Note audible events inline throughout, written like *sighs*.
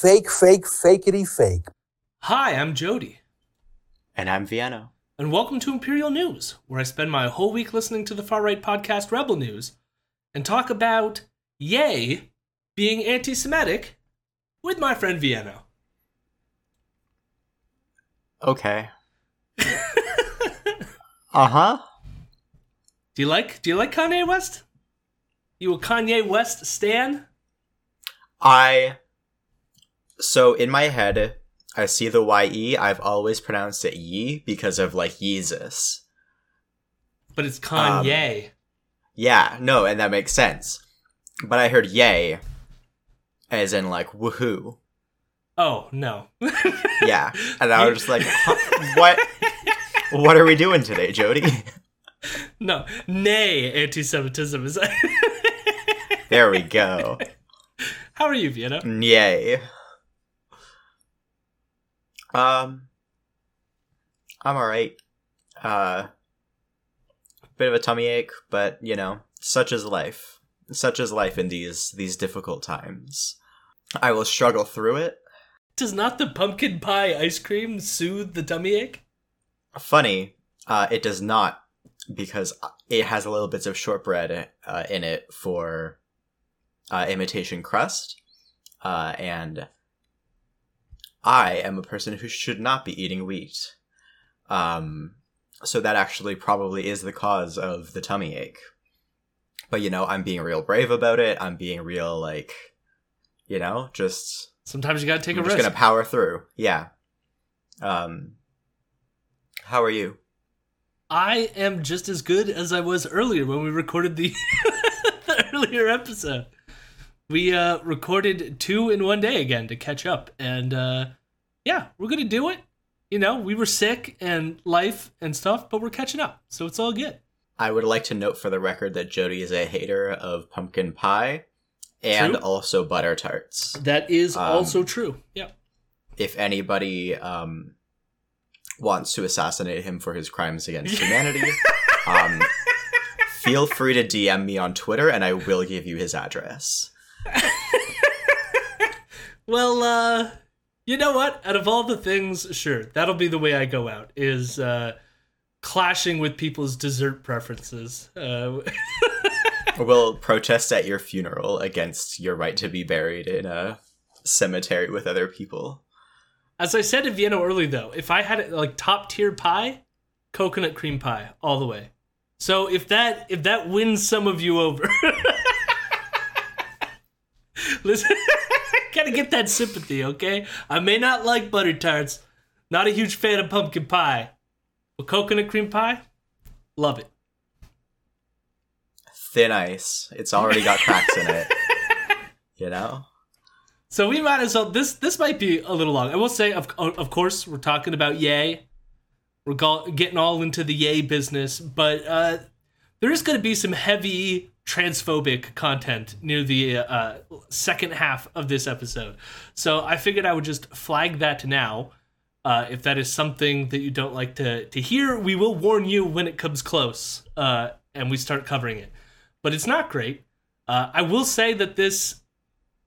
Fake, fake, fakeity fake. Hi, I'm Jody, And I'm Vienna. and welcome to Imperial News, where I spend my whole week listening to the far right podcast Rebel News and talk about yay being anti Semitic with my friend Vienna. Okay. uh huh. Do you like do you like Kanye West? You a Kanye West stan? I. So in my head, I see the YE. I've always pronounced it Ye because of like Yeezus. But it's Kanye. Um, yeah, no, and that makes sense. But I heard yay as in like woohoo. oh, no. Yeah. And I was just like, *laughs* huh, what? What are we doing today, Jody? no. Nay, anti Semitism is there we go. *laughs* How are you, Vienna? Yay. Um, I'm alright. Uh, bit of a tummy ache, but you know, such is life. Such is life in these these difficult times. I will struggle through it. Does not the pumpkin pie ice cream soothe the tummy ache? Funny, uh, it does not because it has a little bits of shortbread uh, in it for uh, imitation crust, uh, and I am a person who should not be eating wheat. Um, so that actually probably is the cause of the tummy ache. But you know, I'm being real brave about it. I'm being real like, you know, just Sometimes you gotta take I'm a just risk. gonna power through. Yeah. Um. How are you? I am just as good as I was earlier when we recorded the, *laughs* the earlier episode. We uh, recorded two in one day again to catch up, and uh, yeah, we're gonna do it. You know, we were sick and life and stuff, but we're catching up, so it's all good. I would like to note for the record that Jody is a hater of pumpkin pie and True. also butter tarts. That is Um, also true. Yeah. If anybody um, wants to assassinate him for his crimes against *laughs* humanity, um, feel free to DM me on Twitter and I will give you his address. *laughs* Well, uh, you know what? Out of all the things, sure, that'll be the way I go out. Is uh, clashing with people's dessert preferences. Uh, *laughs* We'll protest at your funeral against your right to be buried in a cemetery with other people. As I said in Vienna early though, if I had like top tier pie, coconut cream pie all the way. So if that if that wins some of you over, *laughs* listen, *laughs* *laughs* gotta get that sympathy, okay? I may not like butter tarts, not a huge fan of pumpkin pie, but coconut cream pie, love it. Thin ice. It's already got cracks in it. *laughs* You know? So we might as well. This this might be a little long. I will say, of of course, we're talking about Yay. We're getting all into the Yay business, but uh, there is going to be some heavy transphobic content near the uh, second half of this episode. So I figured I would just flag that now. Uh, if that is something that you don't like to to hear, we will warn you when it comes close uh, and we start covering it. But it's not great. Uh, I will say that this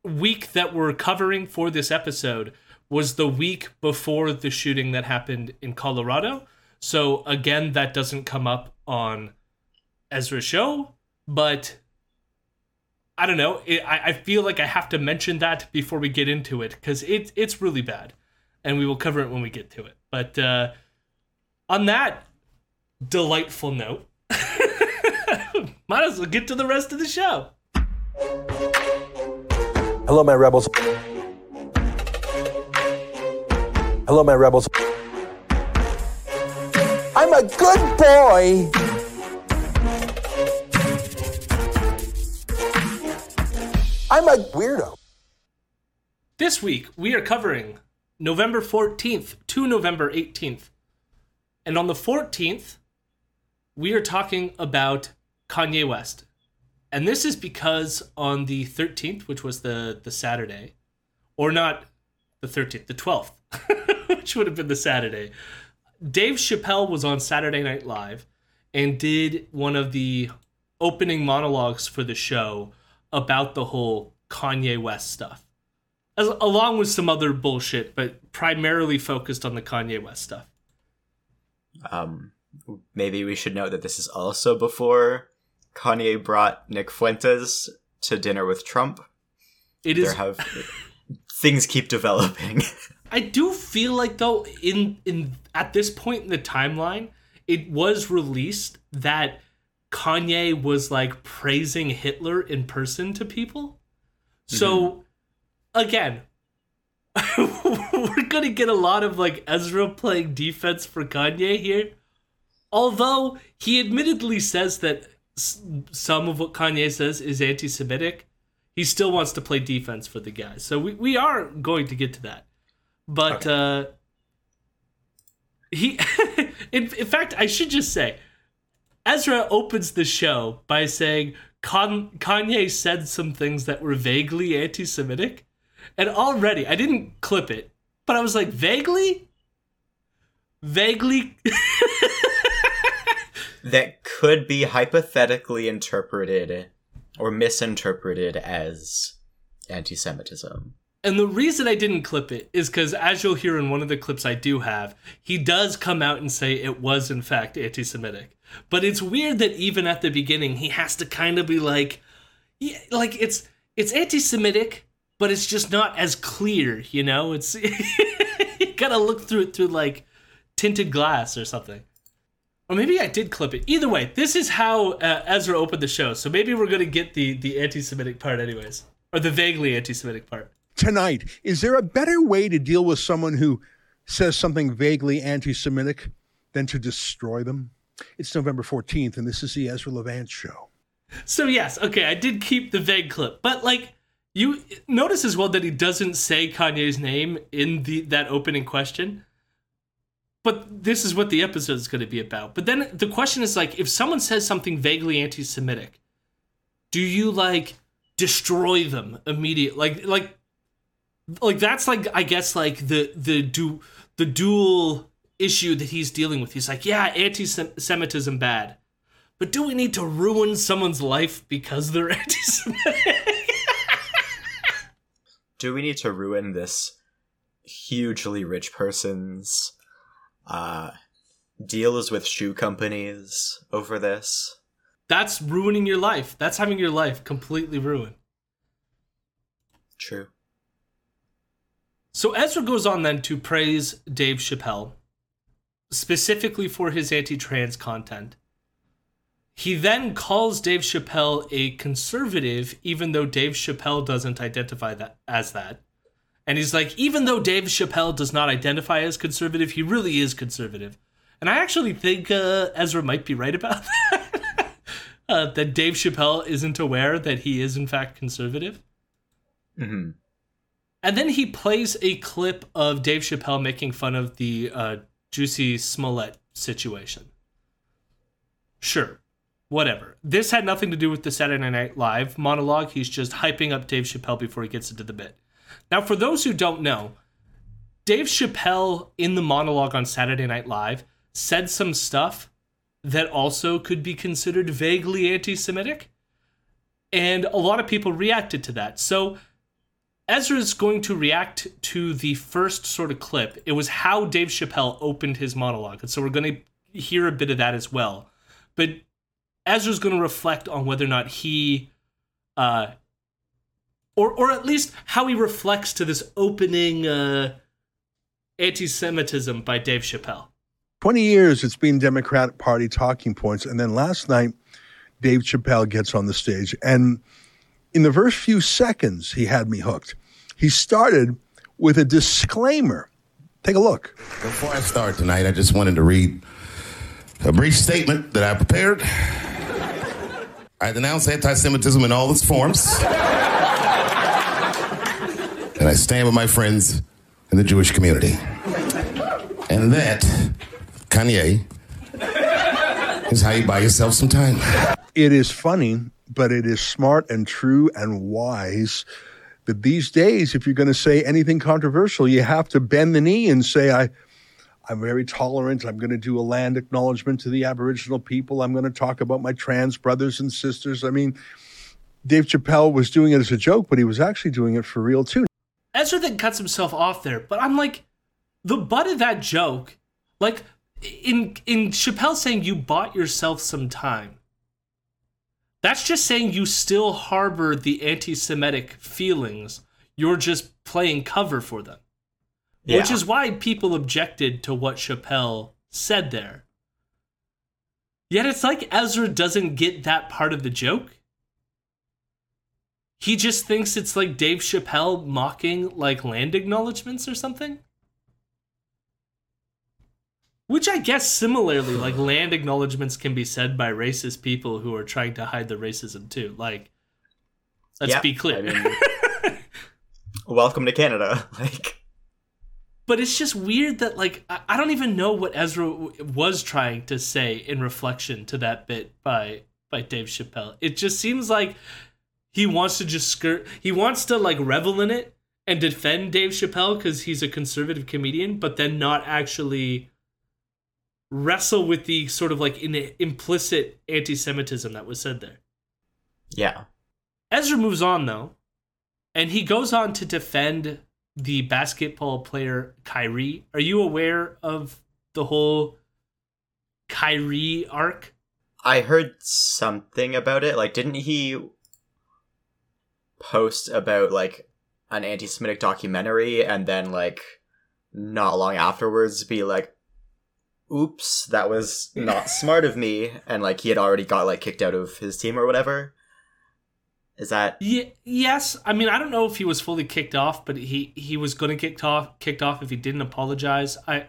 week that we're covering for this episode was the week before the shooting that happened in Colorado. So again, that doesn't come up on Ezra's show, but I don't know. It, I, I feel like I have to mention that before we get into it because it, it's really bad, and we will cover it when we get to it. But uh, on that delightful note, *laughs* might as well get to the rest of the show. Hello, my rebels. Hello, my rebels. I'm a good boy. I'm a weirdo. This week, we are covering November 14th to November 18th. And on the 14th, we are talking about Kanye West. And this is because on the 13th, which was the, the Saturday, or not the 13th, the 12th, *laughs* which would have been the Saturday, Dave Chappelle was on Saturday Night Live and did one of the opening monologues for the show about the whole Kanye West stuff as, along with some other bullshit, but primarily focused on the Kanye West stuff. Um, maybe we should note that this is also before Kanye brought Nick Fuentes to dinner with Trump. It is There have *laughs* things keep developing. I do feel like though in in at this point in the timeline, it was released that Kanye was like praising Hitler in person to people. So again, *laughs* we're gonna get a lot of like Ezra playing defense for Kanye here. Although he admittedly says that s- some of what Kanye says is anti-Semitic, he still wants to play defense for the guy. So we, we are going to get to that. But uh he *laughs* in, in fact I should just say Ezra opens the show by saying Con- Kanye said some things that were vaguely anti-Semitic, and already I didn't clip it, but I was like, vaguely, vaguely. *laughs* that could be hypothetically interpreted or misinterpreted as anti-Semitism. And the reason I didn't clip it is because, as you'll hear in one of the clips I do have, he does come out and say it was, in fact, anti Semitic. But it's weird that even at the beginning, he has to kind of be like, yeah, like it's it's anti Semitic, but it's just not as clear, you know? It's *laughs* you gotta look through it through like tinted glass or something. Or maybe I did clip it. Either way, this is how uh, Ezra opened the show. So maybe we're gonna get the the anti-Semitic part, anyways, or the vaguely anti-Semitic part. Tonight. Is there a better way to deal with someone who says something vaguely anti Semitic than to destroy them? It's November 14th, and this is the Ezra Levant Show. So yes, okay, I did keep the vague clip, but like you notice as well that he doesn't say Kanye's name in the that opening question. But this is what the episode is going to be about. But then the question is like, if someone says something vaguely anti-Semitic, do you like destroy them immediately? Like, like, like that's like I guess like the the do the dual issue that he's dealing with. He's like, yeah, anti-Semitism bad. But do we need to ruin someone's life because they're *laughs* anti-Semitic? Do we need to ruin this hugely rich person's uh, deals with shoe companies over this? That's ruining your life. That's having your life completely ruined. True. So Ezra goes on then to praise Dave Chappelle, specifically for his anti-trans content. He then calls Dave Chappelle a conservative, even though Dave Chappelle doesn't identify that as that. And he's like, even though Dave Chappelle does not identify as conservative, he really is conservative. And I actually think uh, Ezra might be right about *laughs* that. uh, that Dave Chappelle isn't aware that he is in fact conservative. hmm And then he plays a clip of Dave Chappelle making fun of the uh, Jussie Smollett situation. Sure, whatever. This had nothing to do with the Saturday Night Live monologue. He's just hyping up Dave Chappelle before he gets into the bit. Now, for those who don't know, Dave Chappelle in the monologue on Saturday Night Live said some stuff that also could be considered vaguely anti Semitic. And a lot of people reacted to that. So, Ezra's going to react to the first sort of clip. It was how Dave Chappelle opened his monologue. And so we're going to hear a bit of that as well. But Ezra's going to reflect on whether or not he, uh, or, or at least how he reflects to this opening uh, anti Semitism by Dave Chappelle. 20 years it's been Democratic Party talking points. And then last night, Dave Chappelle gets on the stage. And in the first few seconds, he had me hooked. He started with a disclaimer. Take a look. Before I start tonight, I just wanted to read a brief statement that I prepared. I denounce anti Semitism in all its forms. and I stand with my friends in the Jewish community. And that, Kanye, is how you buy yourself some time. It is funny, but it is smart and true and wise that these days, if you're going to say anything controversial, you have to bend the knee and say, I, I'm very tolerant. I'm going to do a land acknowledgement to the Aboriginal people. I'm going to talk about my trans brothers and sisters. I mean, Dave Chappelle was doing it as a joke, but he was actually doing it for real too. Ezra then cuts himself off there, but I'm like, the butt of that joke, like in in Chappelle saying you bought yourself some time. That's just saying you still harbor the anti-Semitic feelings. You're just playing cover for them, which is why people objected to what Chappelle said there. Yet it's like Ezra doesn't get that part of the joke. He just thinks it's like Dave Chappelle mocking like land acknowledgments or something. Which I guess similarly, like land acknowledgments can be said by racist people who are trying to hide the racism too. Like, let's be clear. I mean- *laughs* Welcome to Canada. *laughs* Like, but it's just weird that like I, I don't even know what Ezra w- was trying to say in reflection to that bit by by Dave Chappelle. It just seems like he wants to just skirt. He wants to like revel in it and defend Dave Chappelle because he's a conservative comedian, but then not actually wrestle with the sort of like in implicit anti-Semitism that was said there. yeah. Ezra moves on though, and he goes on to defend the basketball player Kyrie. Are you aware of the whole Kyrie arc? I heard something about it. Like, didn't he post about like an anti-Semitic documentary, and then like not long afterwards be like, "Oops, that was not smart of me," and like he had already got like kicked out of his team or whatever. Is that Ye- yes, I mean I don't know if he was fully kicked off, but he he was going to kicked off kicked off if he didn't apologize. I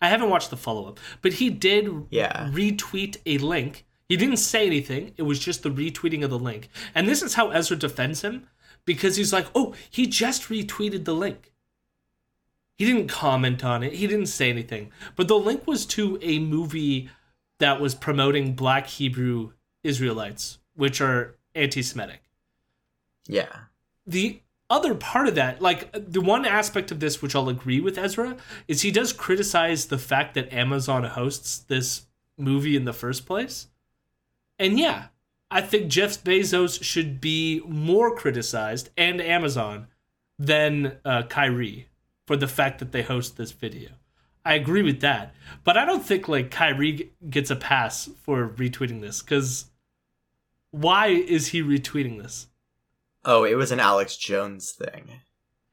I haven't watched the follow up, but he did Yeah. retweet a link. He didn't say anything. It was just the retweeting of the link. And this is how Ezra defends him because he's like, "Oh, he just retweeted the link." He didn't comment on it. He didn't say anything. But the link was to a movie that was promoting black Hebrew Israelites, which are anti-Semitic yeah? the other part of that, like the one aspect of this which I'll agree with Ezra, is he does criticize the fact that Amazon hosts this movie in the first place. And yeah, I think Jeff Bezos should be more criticized and Amazon than uh, Kyrie for the fact that they host this video. I agree with that, but I don't think like Kyrie gets a pass for retweeting this because why is he retweeting this? Oh, it was an Alex Jones thing.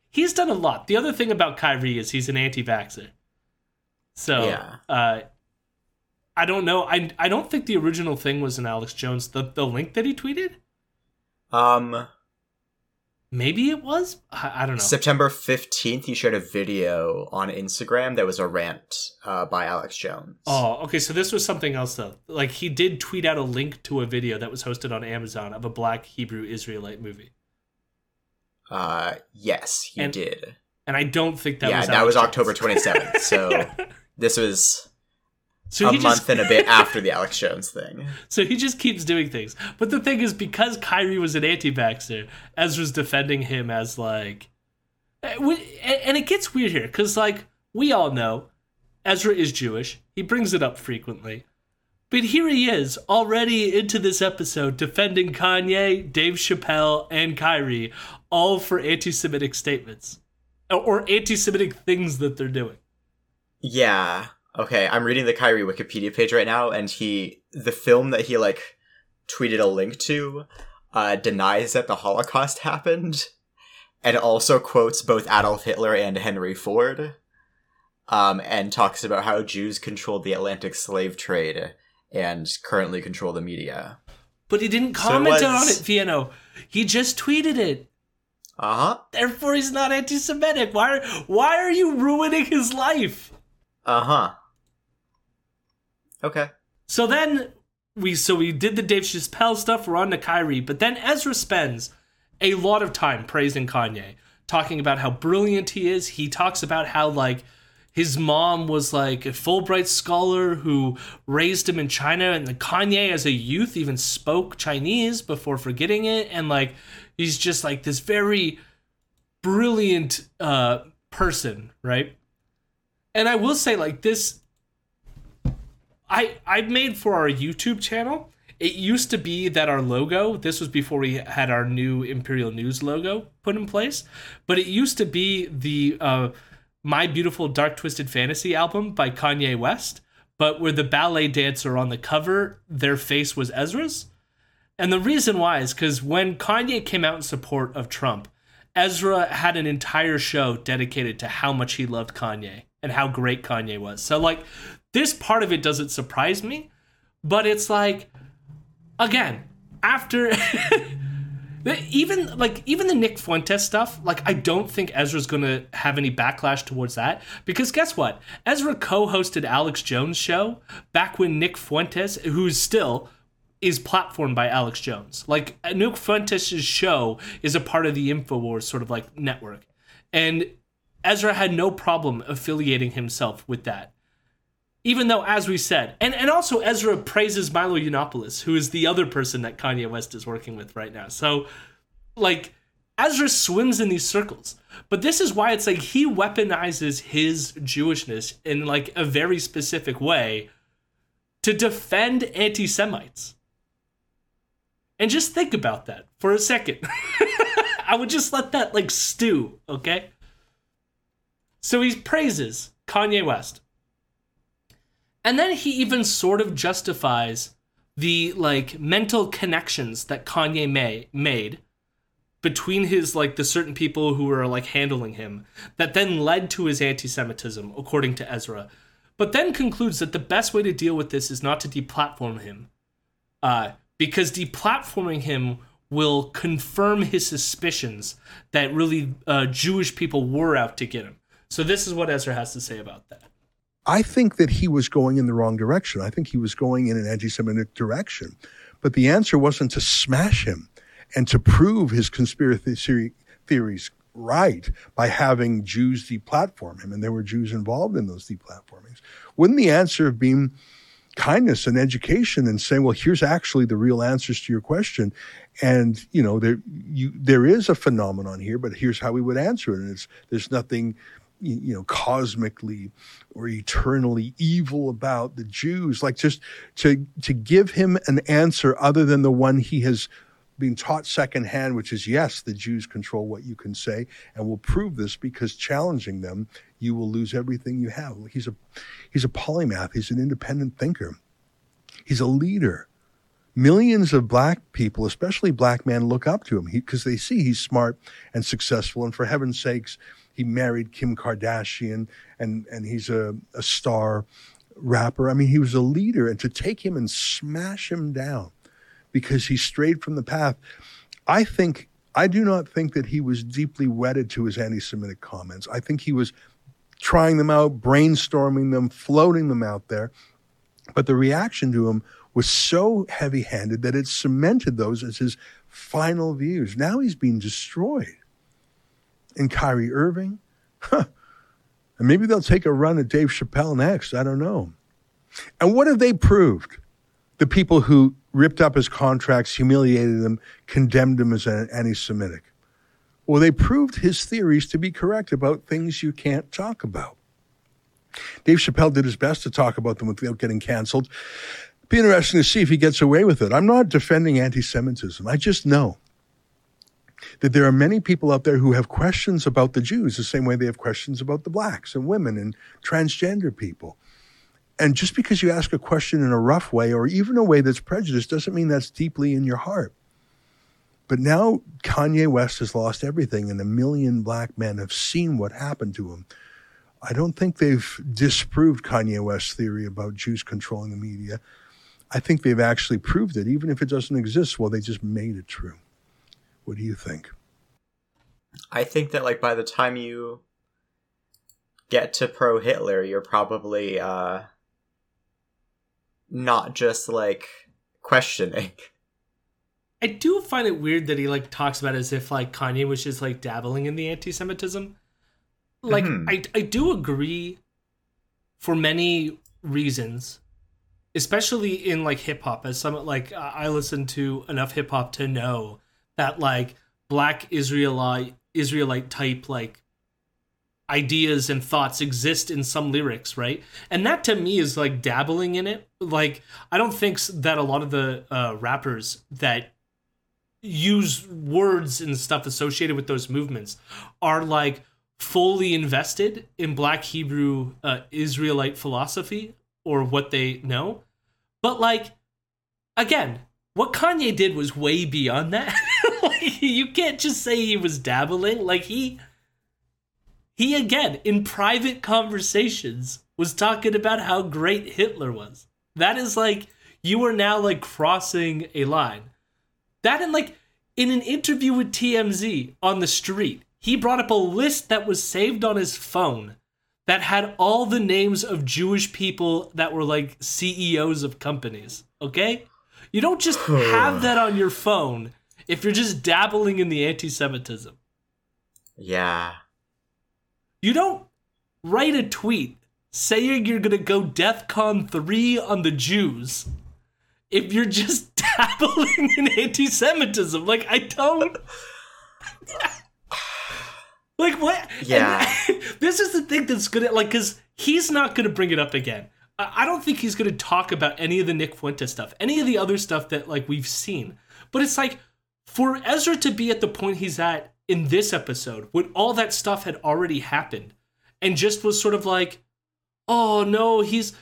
he's done a lot. The other thing about Kyrie is he's an anti-vaxxer. So Yeah. uh, I don't know. I I don't think the original thing was an Alex Jones. The the link that he tweeted, Um, maybe it was. I, I don't know. September 15th, he shared a video on Instagram that was a rant uh, by Alex Jones. oh, okay. So this was something else though. Like he did tweet out a link to a video that was hosted on Amazon of a Black Hebrew Israelite movie, Uh, yes, he And did. and I don't think that was. yeah, was that Alex was Jones. October 27th. So *laughs* this was So a month just and a bit *laughs* after the Alex Jones thing. So he just keeps doing things. But the thing is, because Kyrie was an anti-vaxxer, Ezra's defending him as like, Eh, we- and it gets weird here because like we all know, Ezra is Jewish. He brings it up frequently, but here he is already into this episode defending Kanye, Dave Chappelle, and Kyrie, all for anti-Semitic statements or- or anti-Semitic things that they're doing. Yeah. Okay, I'm reading the Kyrie Wikipedia page right now, and he the film that he like tweeted a link to uh, denies that the Holocaust happened, and also quotes both Adolf Hitler and Henry Ford, um, and talks about how Jews controlled the Atlantic slave trade and currently control the media. But he didn't So it comment was- on it, Viano. He just tweeted it. Uh huh. Therefore, he's not anti-Semitic. Why? Why are you ruining his life? Uh huh. Okay. So then we so we did the Dave Chappelle stuff. We're on to Kyrie, but then Ezra spends a lot of time praising Kanye, talking about how brilliant he is. He talks about how like his mom was like a Fulbright scholar who raised him in China, and Kanye as a youth even spoke Chinese before forgetting it, and like he's just like this very brilliant uh person, right? And I will say like this I I made for our YouTube channel it used to be that our logo, this was before we had our new Imperial News logo put in place, but it used to be the uh, My Beautiful Dark Twisted Fantasy album by Kanye West, but where the ballet dancer on the cover, their face was Ezra's. And the reason why is because when Kanye came out in support of Trump, Ezra had an entire show dedicated to how much he loved Kanye and how great Kanye was. So, like, this part of it doesn't surprise me, but it's like, again, after. *laughs* even like even the Nick Fuentes stuff, like I don't think Ezra's gonna have any backlash towards that because guess what? Ezra co-hosted Alex Jones' show back when Nick Fuentes, who's still is platformed by Alex Jones. Like Nick Fuentes' show is a part of the Infowars sort of like network. And Ezra had no problem affiliating himself with that. Even though, as we said, and, and also Ezra praises Milo Yiannopoulos, who is the other person that Kanye West is working with right now. So, like, Ezra swims in these circles. But this is why it's like he weaponizes his Jewishness in like a very specific way to defend anti Semites. And just think about that for a second. *laughs* I would just let that like stew, okay? So he praises Kanye West. And then he even sort of justifies the like mental connections that Kanye may, made between his like the certain people who were like handling him that then led to his anti-Semitism, according to Ezra. But then concludes that the best way to deal with this is not to deplatform him. Uh, because deplatforming him will confirm his suspicions that really uh, Jewish people were out to get him. So this is what Ezra has to say about that. I think that he was going in the wrong direction. I think he was going in an anti Semitic direction. But the answer wasn't to smash him and to prove his conspiracy theories right by having Jews deplatform him. And there were Jews involved in those deplatformings. Wouldn't the answer have been kindness and education and saying, well, here's actually the real answers to your question. And, you know, there, you, there is a phenomenon here, but here's how we would answer it. And it's, there's nothing, you know, cosmically or eternally evil about the Jews. Like just to, to give him an answer other than the one he has been taught secondhand, which is yes, the Jews control what you can say, and will prove this because challenging them, you will lose everything you have. He's a he's a polymath. He's an independent thinker. He's a leader. Millions of black people, especially black men, look up to him because they see he's smart and successful. And for heaven's sakes, he married Kim Kardashian, and and he's a, a star rapper. I mean, he was a leader, and to take him and smash him down because he strayed from the path. I think, I do not think that he was deeply wedded to his anti Semitic comments. I think he was trying them out, brainstorming them, floating them out there. But the reaction to him was so heavy handed that it cemented those as his final views. Now he's being destroyed. And Kyrie Irving, and maybe they'll take a run at Dave Chappelle next. I don't know. And what have they proved? The people who ripped up his contracts, humiliated him, condemned him as an anti Semitic. Well, they proved his theories to be correct about things you can't talk about. Dave Chappelle did his best to talk about them without getting canceled. Be interesting to see if he gets away with it. I'm not defending anti Semitism. I just know that there are many people out there who have questions about the Jews the same way they have questions about the blacks and women and transgender people. And just because you ask a question in a rough way or even a way that's prejudiced doesn't mean that's deeply in your heart. But now Kanye West has lost everything, and a million black men have seen what happened to him. I don't think they've disproved Kanye West's theory about Jews controlling the media. I think they've actually proved it, even if it doesn't exist. Well, they just made it true. What do you think? I think that, like, by the time you get to pro Hitler, you're probably uh, not just like questioning. *laughs* I do find it weird that he like talks about it as if like Kanye was just like dabbling in the anti-Semitism. Like mm-hmm. I I do agree for many reasons, especially in like hip hop. As some like I listen to enough hip hop to know that like black Israelite Israelite type like ideas and thoughts exist in some lyrics, right? And that to me is like dabbling in it. Like I don't think that a lot of the uh, rappers that use words and stuff associated with those movements are like fully invested in Black Hebrew uh, Israelite philosophy or what they know. But like again, what Kanye did was way beyond that. *laughs* *laughs* you can't just say he was dabbling. Like he he again in private conversations was talking about how great Hitler was. That is like you are now like crossing a line. That and like in an interview with TMZ on the street, he brought up a list that was saved on his phone that had all the names of Jewish people that were like CEOs of companies. Okay? You don't just have *sighs* that on your phone if you're just dabbling in the anti Semitism. Yeah. You don't write a tweet saying you're gonna go DEFCON 3 on the Jews if you're just *laughs* dabbling in anti Semitism. Like, I don't. like, what? Yeah. And *laughs* this is the thing that's gonna, like, because he's not gonna bring it up again. I I don't think he's gonna talk about any of the Nick Fuentes stuff, any of the other stuff that, like, we've seen. But it's like, for Ezra to be at the point he's at in this episode, when all that stuff had already happened, and just was sort of like, oh no, he's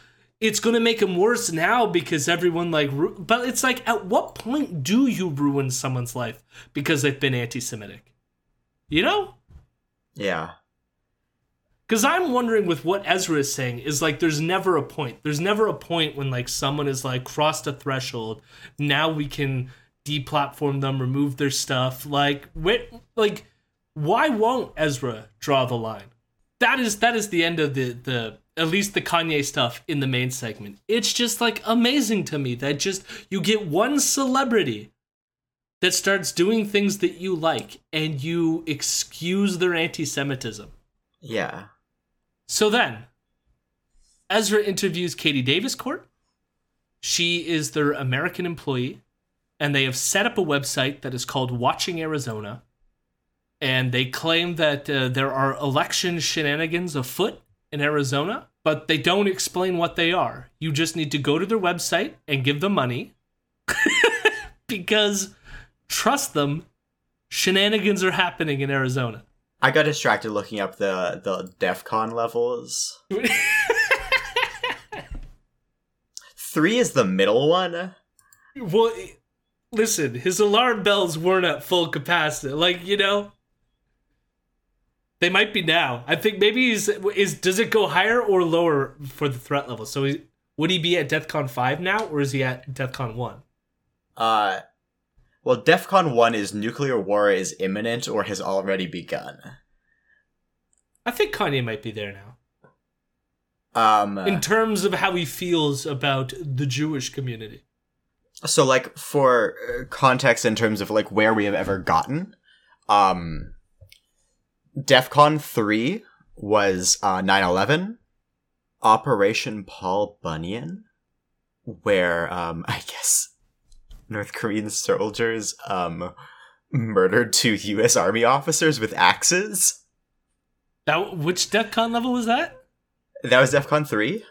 it's gonna make him worse now because everyone like ru-. but it's like at what point do you ruin someone's life because they've been anti-semitic you know Yeah. because i'm wondering with what ezra is saying is like there's never a point there's never a point when like someone is like crossed a threshold now we can deplatform them remove their stuff like wh- like why won't ezra draw the line that is that is the end of the the at least the Kanye stuff in the main segment. It's just like amazing to me that just you get one celebrity that starts doing things that you like and you excuse their anti-Semitism. Yeah. So then, Ezra interviews Katie Daviscourt. She is their American employee, and they have set up a website that is called Watching Arizona. And they claim that uh, there are election shenanigans afoot in Arizona, but they don't explain what they are. You just need to go to their website and give them money *laughs* because, trust them, shenanigans are happening in Arizona. I got distracted looking up the the DEF CON levels. *laughs* Three is the middle one. Well, listen, his alarm bells weren't at full capacity. Like you know, they might be now. I think maybe he's is. Does it go higher or lower for the threat level? So he, would he be at DeathCon five now, or is he at DeathCon one? Uh, well, DEF CON 1 is nuclear war is imminent or has already begun. I think Kanye might be there now Um, in terms of how he feels about the Jewish community. So like for uh, context in terms of like where we have ever gotten, um, DEF CON 3 was uh 9/11, Operation Paul Bunyan, where um *laughs* I guess North Korean soldiers um murdered two U.S. Army officers with axes. That which DeathCon level was that? That was DEF CON 3.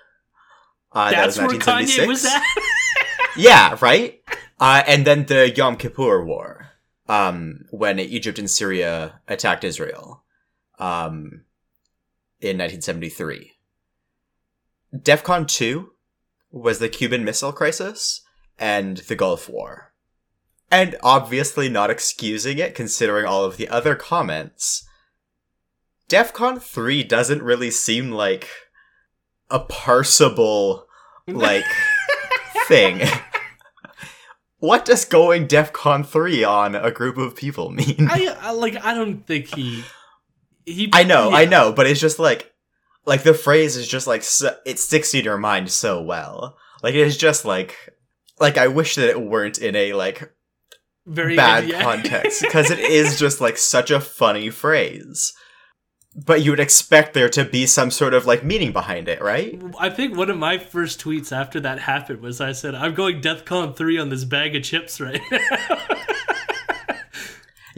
Uh, that was where Kanye 1976. was at. *laughs* yeah, right? Uh, and then the Yom Kippur War, um, when Egypt and Syria attacked Israel um, in 1973. DEFCON 2 was the Cuban Missile Crisis and the Gulf War. And obviously not excusing it considering all of the other comments. DEFCON 3 doesn't really seem like a parsable, like, *laughs* thing. What does going DEFCON 3 on a group of people *laughs* mean? I, I like. I don't think he. He. I know, I know, but it's just like, like the phrase is just like so, it sticks in your mind so well. Like it is just like, like I wish that it weren't in a like Very bad *laughs* yeah. context because it is just like such a funny phrase. But you would expect there to be some sort of like meaning behind it, right? I think one of my first tweets after that happened was I said, I'm going DEFCON 3 on this bag of chips right now. *laughs*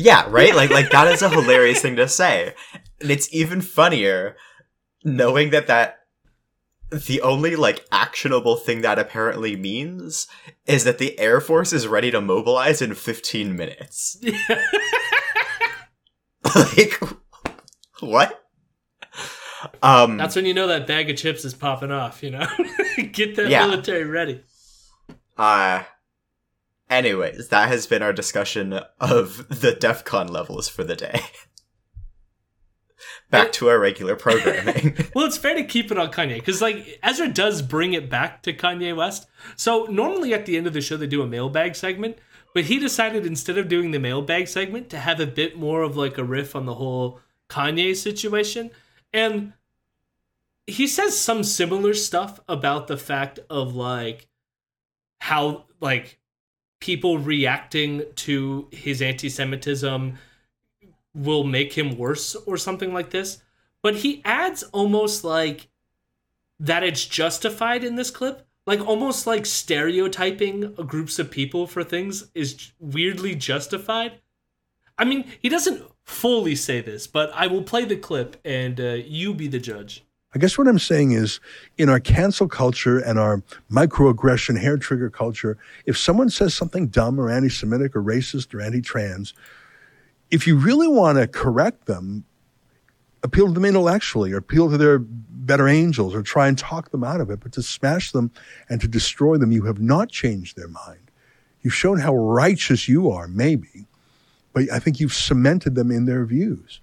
Yeah, right? Like like that is a hilarious thing to say. and it's even funnier knowing that that the only like actionable thing that apparently means is that the Air Force is ready to mobilize in 15 minutes. *laughs* *laughs* like what? Um That's when you know that bag of chips is popping off, you know? *laughs* Get that Yeah. military ready. uh anyways, that has been our discussion of the DEFCON levels for the day. Back to our regular programming. *laughs* Well, it's fair to keep it on Kanye because, like, Ezra does bring it back to Kanye West. So normally at the end of the show they do a mailbag segment, but he decided instead of doing the mailbag segment to have a bit more of like a riff on the whole Kanye situation, and he says some similar stuff about the fact of like how like people reacting to his anti-Semitism will make him worse or something like this. But he adds almost like that it's justified in this clip. Like almost like stereotyping groups of people for things is weirdly justified. I mean, he doesn't fully say this, but I will play the clip and uh, you be the judge. I guess what I'm saying is in our cancel culture and our microaggression hair trigger culture, if someone says something dumb or anti Semitic or racist or anti trans, if you really want to correct them, appeal to them intellectually or appeal to their better angels or try and talk them out of it. But to smash them and to destroy them, you have not changed their mind. You've shown how righteous you are, maybe, but I think you've cemented them in their views.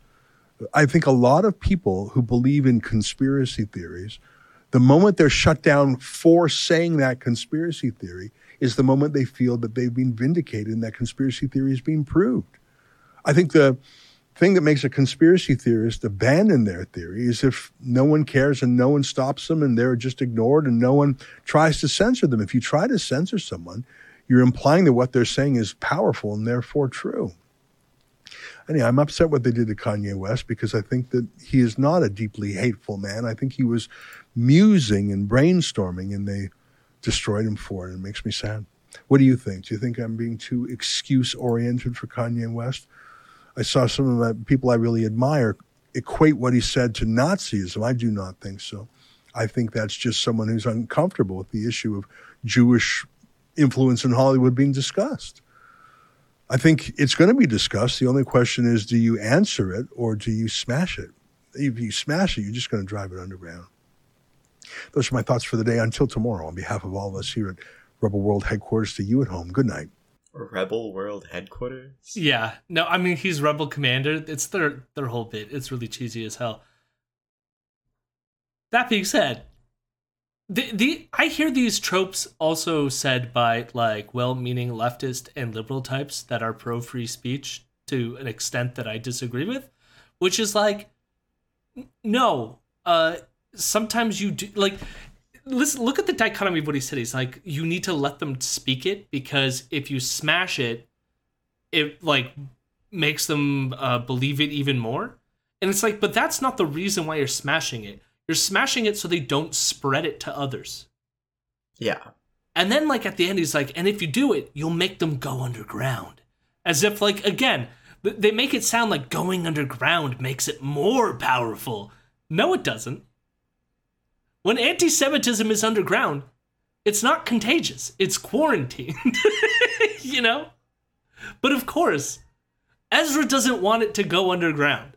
I think a lot of people who believe in conspiracy theories, the moment they're shut down for saying that conspiracy theory is the moment they feel that they've been vindicated and that conspiracy theory is being proved. I think the thing that makes a conspiracy theorist abandon their theory is if no one cares and no one stops them and they're just ignored and no one tries to censor them. If you try to censor someone, you're implying that what they're saying is powerful and therefore true. Anyway, I'm upset what they did to Kanye West because I think that he is not a deeply hateful man. I think he was musing and brainstorming and they destroyed him for it. It makes me sad. What do you think? Do you think I'm being too excuse oriented for Kanye West? I saw some of the people I really admire equate what he said to Nazism. I do not think so. I think that's just someone who's uncomfortable with the issue of Jewish influence in Hollywood being discussed. I think it's going to be discussed. The only question is do you answer it or do you smash it? If you smash it, you're just going to drive it underground. Those are my thoughts for the day. Until tomorrow, on behalf of all of us here at Rebel World headquarters to you at home, good night. Rebel World headquarters? Yeah. No, I mean he's Rebel Commander. It's their their whole bit. It's really cheesy as hell. That being said, the the I hear these tropes also said by like well-meaning leftist and liberal types that are pro free speech to an extent that I disagree with, which is like no, uh sometimes you do like listen look at the dichotomy of what he said. He's like you need to let them speak it because if you smash it it like makes them uh, believe it even more. And it's like, but that's not the reason why you're smashing it. You're smashing it so they don't spread it to others. Yeah. And then, like, at the end, he's like, and if you do it, you'll make them go underground. As if, like, again, they make it sound like going underground makes it more powerful. No, it doesn't. When anti Semitism is underground, it's not contagious, it's quarantined. *laughs* you know? But of course, Ezra doesn't want it to go underground.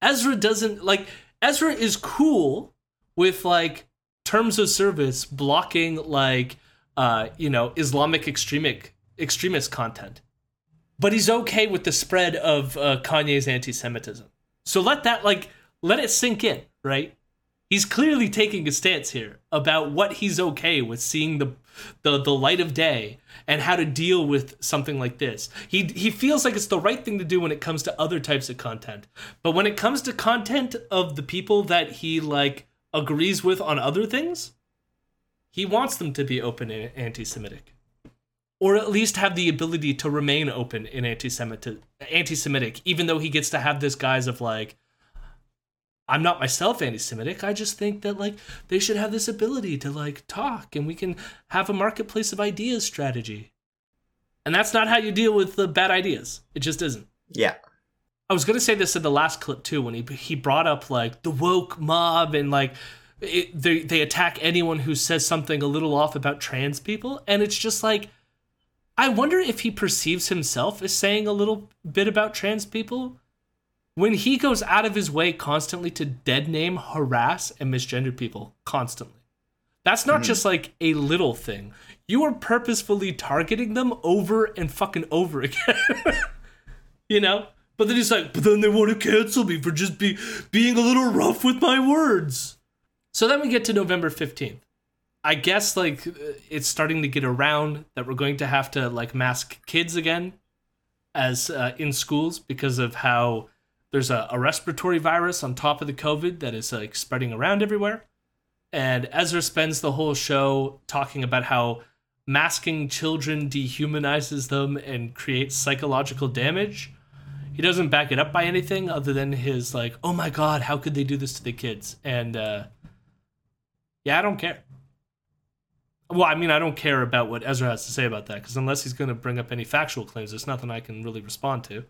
Ezra doesn't like Ezra is cool with like terms of service blocking like uh you know Islamic extremic extremist content. But he's okay with the spread of uh, Kanye's anti-Semitism. So let that like let it sink in, right? He's clearly taking a stance here about what he's okay with seeing the the the light of day and how to deal with something like this. He he feels like it's the right thing to do when it comes to other types of content. But when it comes to content of the people that he like agrees with on other things, he wants them to be open and anti-Semitic. Or at least have the ability to remain open and anti-Semitic, anti-Semitic, even though he gets to have this guise of like, I'm not myself anti-Semitic. I just think that like they should have this ability to like talk and we can have a marketplace of ideas strategy. And that's not how you deal with the bad ideas. It just isn't. Yeah. I was gonna say this in the last clip too when he he brought up like the woke mob and like it, they they attack anyone who says something a little off about trans people and it's just like I wonder if he perceives himself as saying a little bit about trans people when he goes out of his way constantly to dead name, harass, and misgender people constantly. That's not just like a little thing. You are purposefully targeting them over and fucking over *laughs* again. you know? But then he's like, but then they want to cancel me for just be being a little rough with my words. So then we get to November 15th. I guess like it's starting to get around that we're going to have to like mask kids again as uh, in schools because of how there's a, a respiratory virus on top of the COVID that is like spreading around everywhere. And Ezra spends the whole show talking about how masking children dehumanizes them and creates psychological damage. He doesn't back it up by anything other than his like, "Oh my god, how could they do this to the kids?" And uh yeah, I don't care. Well, I mean, I don't care about what Ezra has to say about that because unless he's going to bring up any factual claims, there's nothing I can really respond to.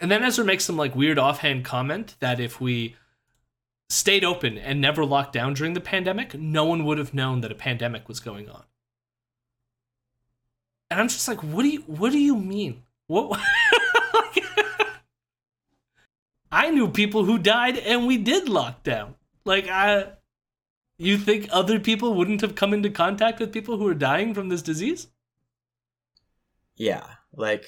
And then Ezra makes some like weird offhand comment that if we stayed open and never locked down during the pandemic, no one would have known that a pandemic was going on. And I'm just like, what do you what do you mean? What *laughs* I knew people who died and we did lock down. Like I you think other people wouldn't have come into contact with people who are dying from this disease? Yeah, like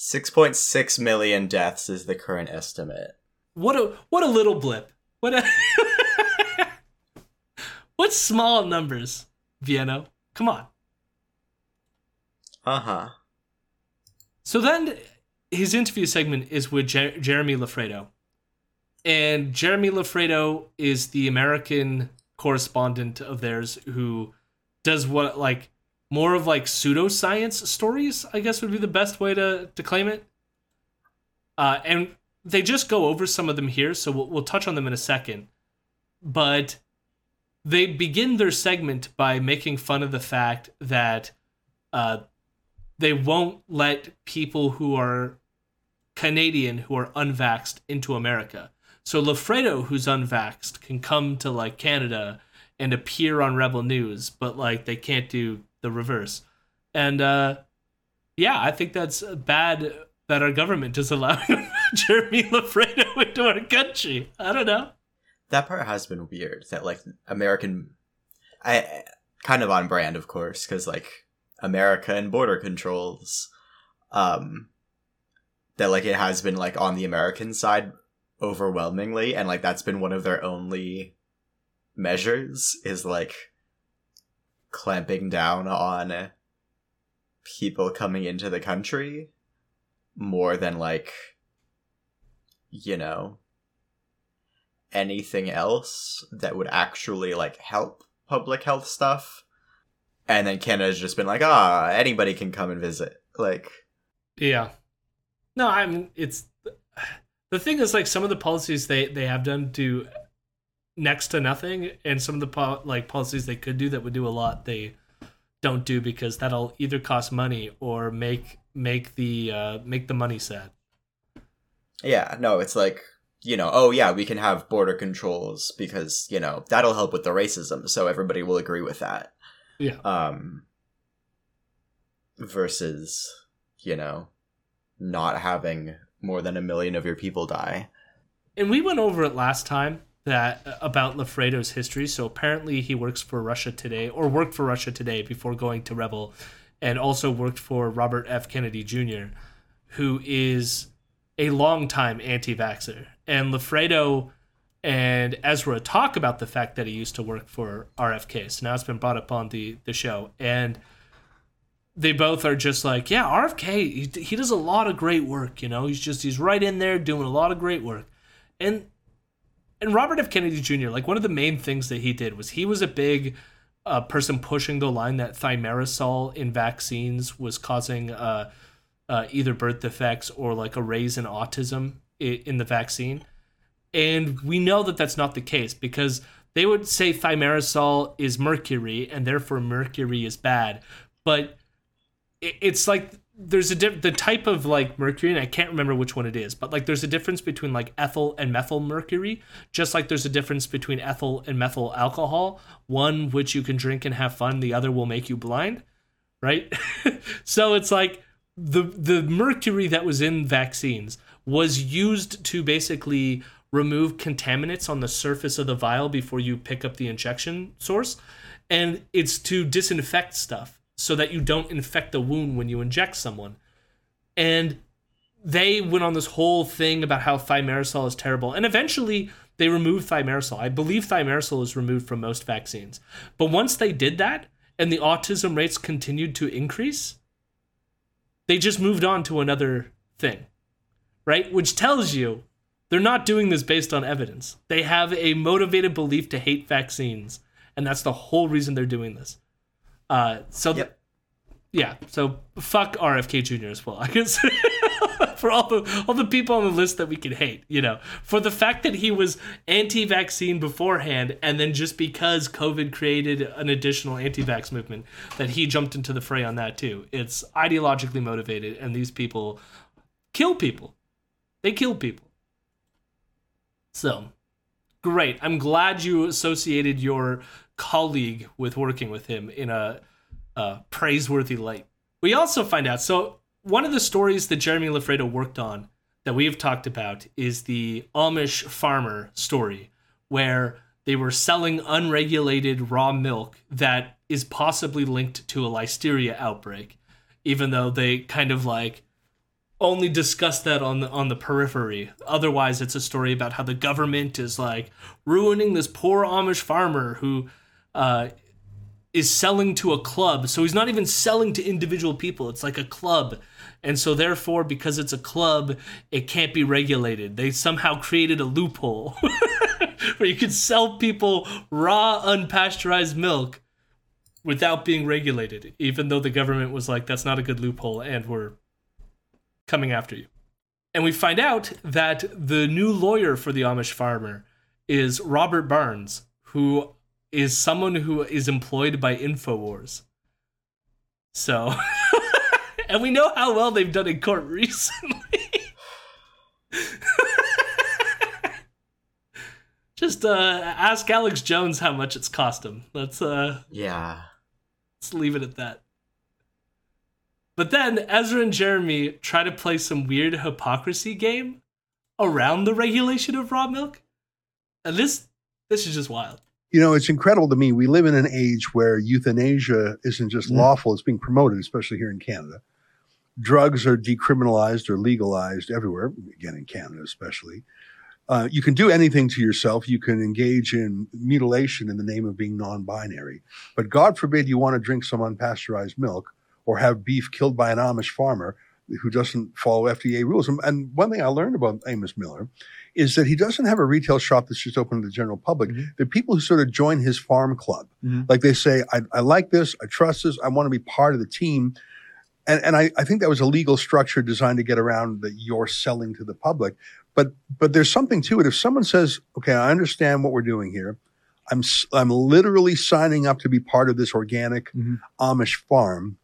6.6 million deaths is the current estimate. What a what a little blip. What a *laughs* What small numbers, Vienna. Come on. Uh-huh. So then his interview segment is with Jer- Jeremy Loffredo. And Jeremy Loffredo is the American correspondent of theirs who does what like more of like pseudoscience stories, I guess would be the best way to, to claim it. Uh, and they just go over some of them here, so we'll, we'll touch on them in a second. But they begin their segment by making fun of the fact that uh, they won't let people who are Canadian who are unvaxxed into America. So Loffredo, who's unvaxxed, can come to like Canada and appear on Rebel News, but like they can't do the reverse. And uh yeah, I think that's bad that our government is allowing *laughs* Jeremy Loffredo into our country. I don't know. That part has been weird. That like American, I kind of on brand, of course, because like America and border controls, um, that like it has been like on the American side overwhelmingly, and like that's been one of their only measures is like clamping down on people coming into the country more than like you know anything else that would actually like help public health stuff and then canada's just been like ah anybody can come and visit like Yeah. No, I mean it's the thing is like some of the policies they they have done do next to nothing, and some of the po- like policies they could do that would do a lot they don't do because that'll either cost money or make make the uh, make the money sad. yeah no it's like you know oh yeah we can have border controls because you know that'll help with the racism so everybody will agree with that Yeah. um versus you know not having more than a million of your people die And we went over it last time that uh, about Loffredo's history. So apparently he works for Russia Today or worked for Russia Today before going to Rebel and also worked for Robert F. Kennedy Jr., who is a longtime anti-vaxxer. And Loffredo and Ezra talk about the fact that he used to work for RFK. So now it's been brought up on the, the show. And they both are just like, yeah, RFK, he, he does a lot of great work, you know. He's just he's right in there doing a lot of great work. And and Robert F. Kennedy Jr., like one of the main things that he did was he was a big uh, person pushing the line that thimerosal in vaccines was causing uh, uh, either birth defects or like a raise in autism in the vaccine. And we know that that's not the case because they would say thimerosal is mercury and therefore mercury is bad. But it's like there's a diff- the type of like mercury, and I can't remember which one it is, but like there's a difference between like ethyl and methyl mercury, just like there's a difference between ethyl and methyl alcohol. One which you can drink and have fun, the other will make you blind, right? *laughs* so it's like the the mercury that was in vaccines was used to basically remove contaminants on the surface of the vial before you pick up the injection source and it's to disinfect stuff so that you don't infect the wound when you inject someone. And they went on this whole thing about how thimerosal is terrible. And eventually they removed thimerosal. I believe thimerosal is removed from most vaccines. But once they did that and the autism rates continued to increase they just moved on to another thing right? Which tells you they're not doing this based on evidence. They have a motivated belief to hate vaccines, and that's the whole reason they're doing this. Uh, so, Yep. yeah. So fuck RFK Jr. as well. I guess *laughs* for all the all the people on the list that we can hate, you know, for the fact that he was anti-vaccine beforehand, and then just because COVID created an additional anti-vax movement, that he jumped into the fray on that too. It's ideologically motivated, and these people kill people. They kill people. So, great. I'm glad you associated your colleague with working with him in a, a praiseworthy light. We also find out so one of the stories that Jeremy Loffredo worked on that we have talked about is the Amish farmer story, where they were selling unregulated raw milk that is possibly linked to a listeria outbreak, even though they kind of like only discuss that on the on the periphery. Otherwise, it's a story about how the government is like ruining this poor Amish farmer who uh, is selling to a club. So he's not even selling to individual people. It's like a club. And so therefore, because it's a club, it can't be regulated. They somehow created a loophole *laughs* where you could sell people raw, unpasteurized milk without being regulated, even though the government was like, that's not a good loophole, and we're coming after you. And we find out that the new lawyer for the Amish farmer is Robert Barnes, who is someone who is employed by InfoWars. So, *laughs* and we know how well they've done in court recently. *laughs* Just uh, ask Alex Jones how much it's cost him. Let's uh, Yeah. let's leave it at that. But then Ezra and Jeremy try to play some weird hypocrisy game around the regulation of raw milk. And this this is just wild. You know, it's incredible to me. We live in an age where euthanasia isn't just Mm. lawful, it's being promoted, especially here in Canada. Drugs are decriminalized or legalized everywhere, again, in Canada especially. Uh, you can do anything to yourself. You can engage in mutilation in the name of being non binary. But God forbid you want to drink some unpasteurized milk or have beef killed by an Amish farmer who doesn't follow FDA rules. And, and one thing I learned about Amos Miller is that he doesn't have a retail shop that's just open to the general public. Mhm. They're people who sort of join his farm club. Mhm. Like they say, I, I like this, I trust this, I want to be part of the team. And, and I, I think that was a legal structure designed to get around that you're selling to the public. But but there's something to it. If someone says, "Okay, I understand what we're doing here. I'm I'm literally signing up to be part of this organic Mhm. Amish farm,"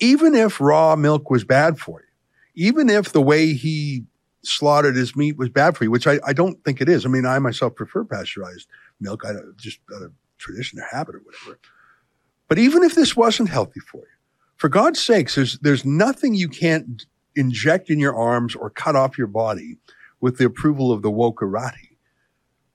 even if raw milk was bad for you, even if the way he slaughtered his meat was bad for you, which I, I don't think it is. I mean, I myself prefer pasteurized milk. I just out of tradition or habit or whatever. But even if this wasn't healthy for you, for God's sakes, there's there's nothing you can't inject in your arms or cut off your body with the approval of the wokerati.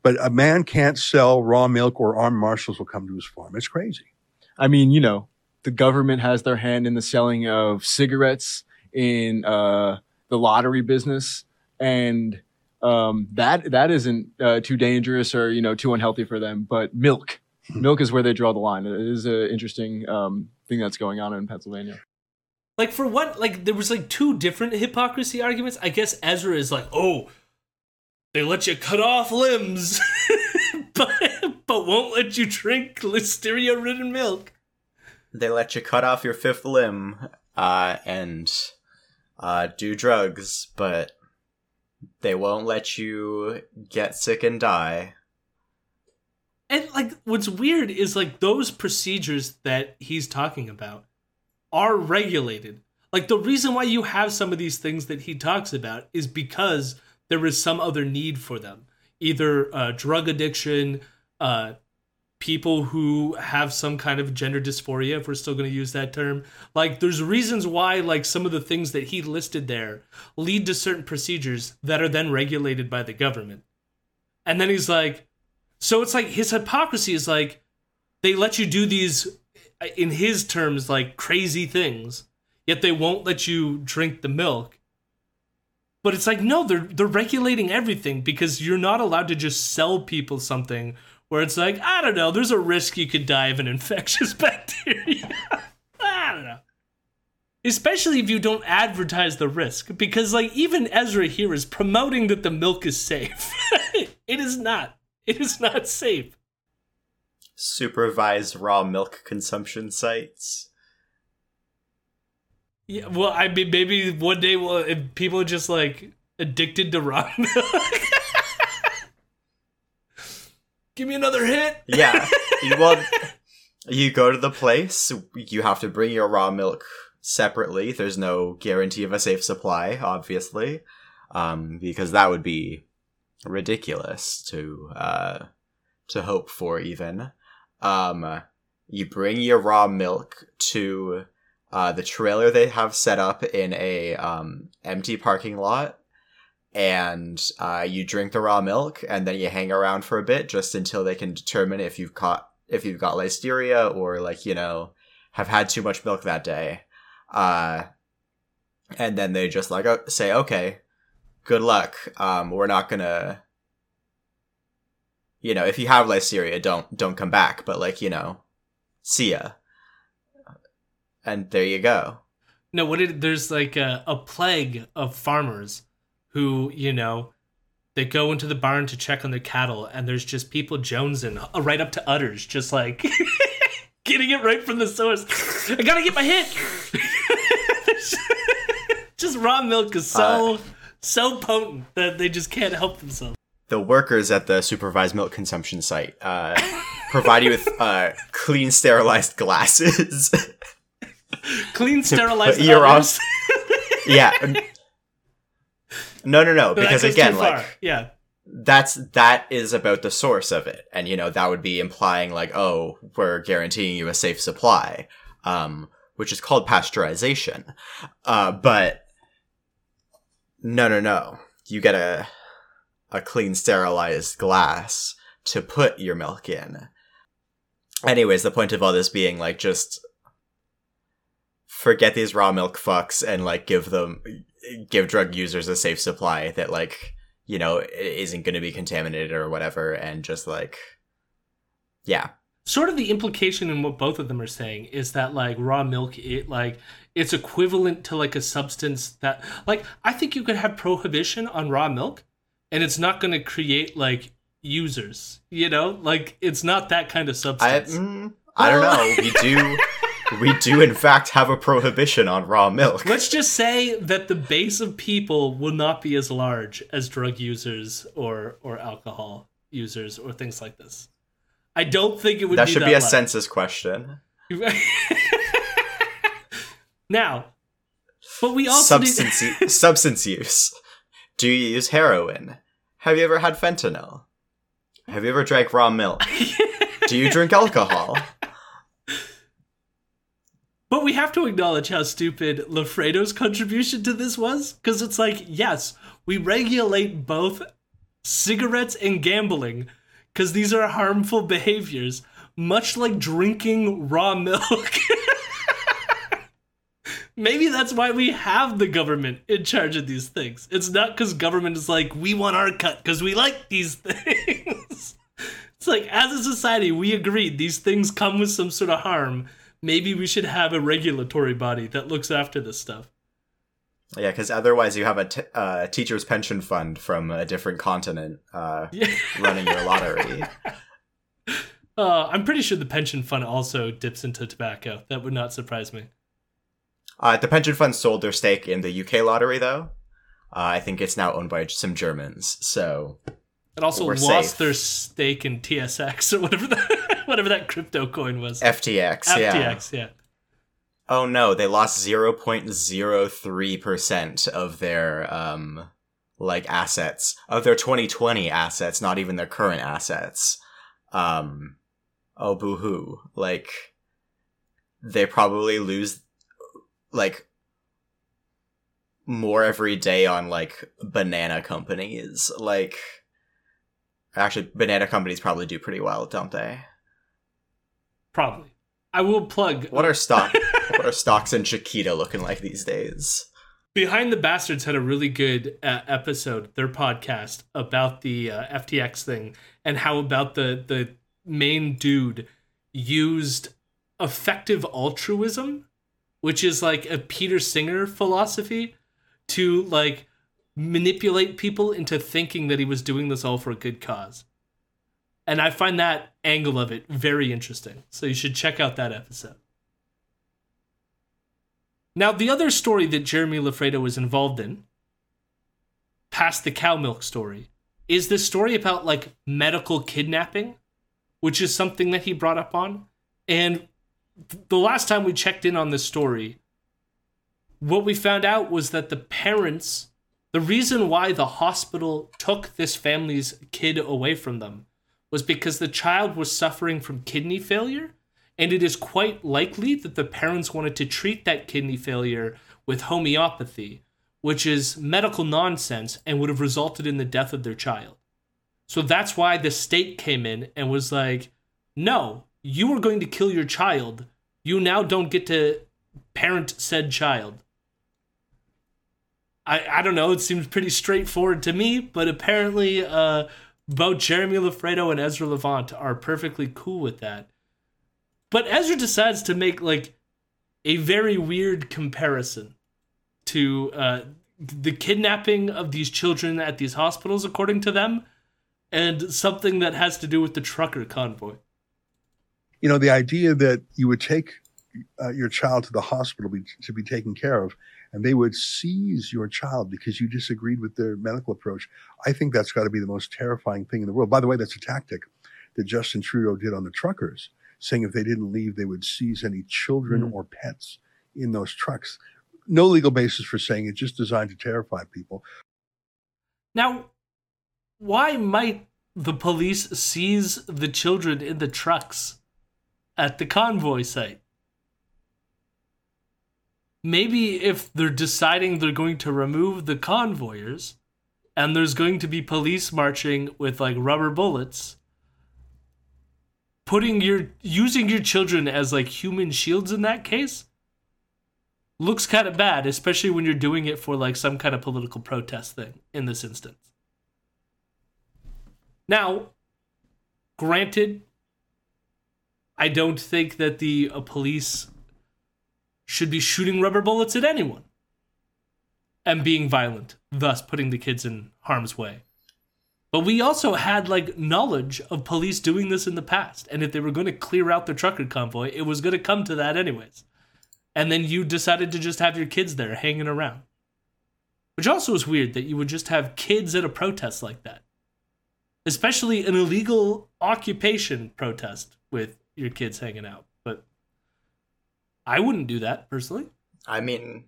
But a man can't sell raw milk or armed marshals will come to his farm. It's crazy. I mean, you know, the government has their hand in the selling of cigarettes in uh, the lottery business, and um, that that isn't uh, too dangerous or you know too unhealthy for them. But milk, milk is where they draw the line. It is an interesting um, thing that's going on in Pennsylvania. Like for what like there was like two different hypocrisy arguments. I guess Ezra is like, "Oh, they let you cut off limbs, *laughs* but but won't let you drink listeria-ridden milk." They let you cut off your fifth limb uh, and uh, do drugs, but they won't let you get sick and die. And like what's weird is like those procedures that he's talking about are regulated. Like the reason why you have some of these things that he talks about is because there is some other need for them, either uh, drug addiction, uh, people who have some kind of gender dysphoria, if we're still going to use that term. Like there's reasons why like some of the things that he listed there lead to certain procedures that are then regulated by the government. And then he's like, so it's like his hypocrisy is like they let you do these in his terms like crazy things yet they won't let you drink the milk but it's like no they're they're regulating everything because you're not allowed to just sell people something where it's like i don't know there's a risk you could die of an infectious *laughs* bacteria. I don't know. Especially if you don't advertise the risk because like even ezra here is promoting that the milk is safe. *laughs* It is not. It is not safe. Supervised raw milk consumption sites. Yeah, well, I mean, maybe one day, well, if people are just like addicted to raw *laughs* milk. Give me another hit. Yeah. *laughs* You- well, you go to the place, you have to bring your raw milk separately. There's no guarantee of a safe supply, obviously, um, because that would be ridiculous to uh, to hope for. Even um, you bring your raw milk to uh, the trailer they have set up in a um, empty parking lot and uh, you drink the raw milk and then you hang around for a bit just until they can determine if you've caught if you've got listeria or like you know have had too much milk that day. Uh, and then they just like uh, say okay good luck. Um, we're not gonna you know if you have listeria don't don't come back but like you know see ya. And there you go. No, what did there's like a, a plague of farmers who, you know, they go into the barn to check on their cattle, and there's just people jonesing uh, right up to udders, just like *laughs* getting it right from the source. I gotta get my hit. *laughs* just raw milk is so so potent that they just can't help themselves. the workers at the supervised milk consumption site uh, *laughs* provide you with uh, clean sterilized glasses Clean, sterilized put your udders. yeah no no no That because again like yeah, that's that is about the source of it. And you know that would be implying like oh we're guaranteeing you a safe supply um which is called pasteurization. Uh but no no no. You get a a clean sterilized glass to put your milk in. Anyways the point of all this being like just forget these raw milk fucks and like give them give drug users a safe supply that like you know isn't going to be contaminated or whatever and just like yeah. Sort of the implication in what both of them are saying is that like raw milk it like it's equivalent to like a substance that like i think you could have prohibition on raw milk and it's not going to create like users you know? Like it's not that kind of i substance. mm, i don't know. We do *laughs* we do in fact have a prohibition on raw milk. Let's just say that the base of people will not be as large as drug users or or alcohol users or things like this. I don't think it would be. that be should that be a large. census question. *laughs* Now but we also substance u- *laughs* substance use. Do you use heroin? Have you ever had fentanyl? Have you ever drank raw milk? *laughs* Do you drink alcohol But we have to acknowledge how stupid Loffredo's contribution to this was. Because it's like, yes, we regulate both cigarettes and gambling, because these are harmful behaviors, much like drinking raw *laughs* milk. Maybe that's why we have the government in charge of these things. It's not because government is like, we want our cut because we like these *laughs* things. it's like, as a society, we agreed these things come with some sort of harm maybe we should have a regulatory body that looks after this stuff. Yeah, because otherwise you have a t- uh, teacher's pension fund from a different continent uh, Yeah. running your lottery. *laughs* Uh, I'm pretty sure the pension fund also dips into tobacco. That would not surprise me. Uh, the pension fund sold their stake in the UK lottery, though. Uh, I think it's now owned by some Germans. So It also lost safe. their stake in TSX or whatever that *laughs* *laughs* whatever that crypto coin was. FTX, yeah. FTX, yeah. Oh no, they lost 0.03% of their um like assets. Of their 2020 assets, not even their current assets. Um oh boo-hoo. Like they probably lose like more every day on like banana companies. Like actually banana companies probably do pretty well, don't they? Probably. I will plug What are stock *laughs* what are stocks in Chiquita looking like these days? Behind the Bastards had a really good uh, episode, their podcast about the uh, FTX thing and how about the the main dude used effective altruism, which is like a Peter Singer philosophy, to like manipulate people into thinking that he was doing this all for a good cause. And I find that angle of it very interesting. So you should check out that episode. Now, the other story that Jeremy Loffredo was involved in, past the cow milk story, is this story about like medical kidnapping, which is something that he brought up on. And the last time we checked in on this story, what we found out was that the parents, the reason why the hospital took this family's kid away from them was because the child was suffering from kidney failure and it is quite likely that the parents wanted to treat that kidney failure with homeopathy, which is medical nonsense and would have resulted in the death of their child. So that's why the state came in and was like, no, you were going to kill your child. You now don't get to parent said child. I, I don't know, it seems pretty straightforward to me, but apparently uh, both Jeremy Loffredo and Ezra Levant are perfectly cool with that. But Ezra decides to make like a very weird comparison to uh, the kidnapping of these children at these hospitals, according to them, and something that has to do with the trucker convoy. You know, the idea that you would take uh, your child to the hospital be, to be taken care of, and they would seize your child because you disagreed with their medical approach. I think that's got to be the most terrifying thing in the world. By the way, that's a tactic that Justin Trudeau did on the truckers, saying if they didn't leave, they would seize any children Mm. or pets in those trucks. No legal basis for saying it, just designed to terrify people. Now, why might the police seize the children in the trucks at the convoy site? Maybe if they're deciding they're going to remove the convoyers and there's going to be police marching with like rubber bullets, putting your using your children as like human shields in that case looks kind of bad, especially when you're doing it for like some kind of political protest thing in this instance. Now, granted, I don't think that the uh, police should be shooting rubber bullets at anyone and being violent, thus putting the kids in harm's way. But we also had like knowledge of police doing this in the past, and if they were going to clear out the trucker convoy, it was going to come to that anyways. And then you decided to just have your kids there hanging around. Which also is weird that you would just have kids at a protest like that. Especially an illegal occupation protest with your kids hanging out. I wouldn't do that personally. I mean,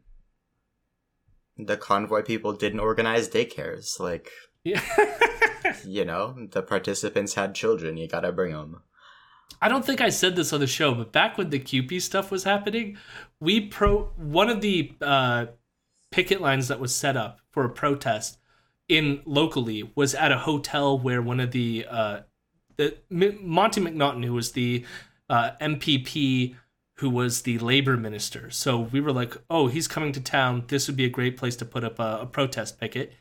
the convoy people didn't organize daycares. Like, Yeah. *laughs* you know, the participants had children. You gotta bring them. I don't think I said this on the show, but back when the CUPE stuff was happening, we pro one of the uh, picket lines that was set up for a protest in locally was at a hotel where one of the uh, the M- Monte McNaughton, who was the uh, MPP, who was the labor minister. So we were like, oh, he's coming to town. This would be a great place to put up a, a protest picket.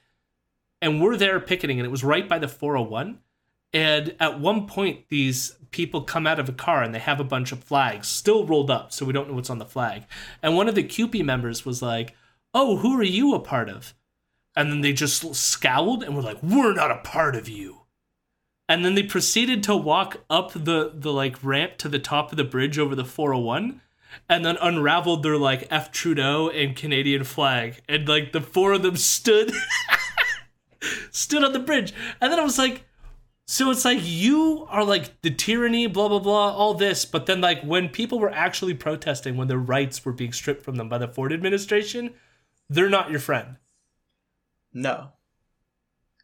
And we're there picketing, and it was right by the 401. And at one point, these people come out of a car and they have a bunch of flags still rolled up, so we don't know what's on the flag. And one of the CUPE members was like, Oh, who are you a part of? And then they just scowled and were like, We're not a part of you. And then they proceeded to walk up the, the like ramp to the top of the bridge over the 401 and then unraveled their like F Trudeau and Canadian flag. And like the four of them stood *laughs* stood on the bridge. And then I was like, So it's like you are like the tyranny, blah blah blah, all this, but then like when people were actually protesting, when their rights were being stripped from them by the Ford administration, they're not your friend. No.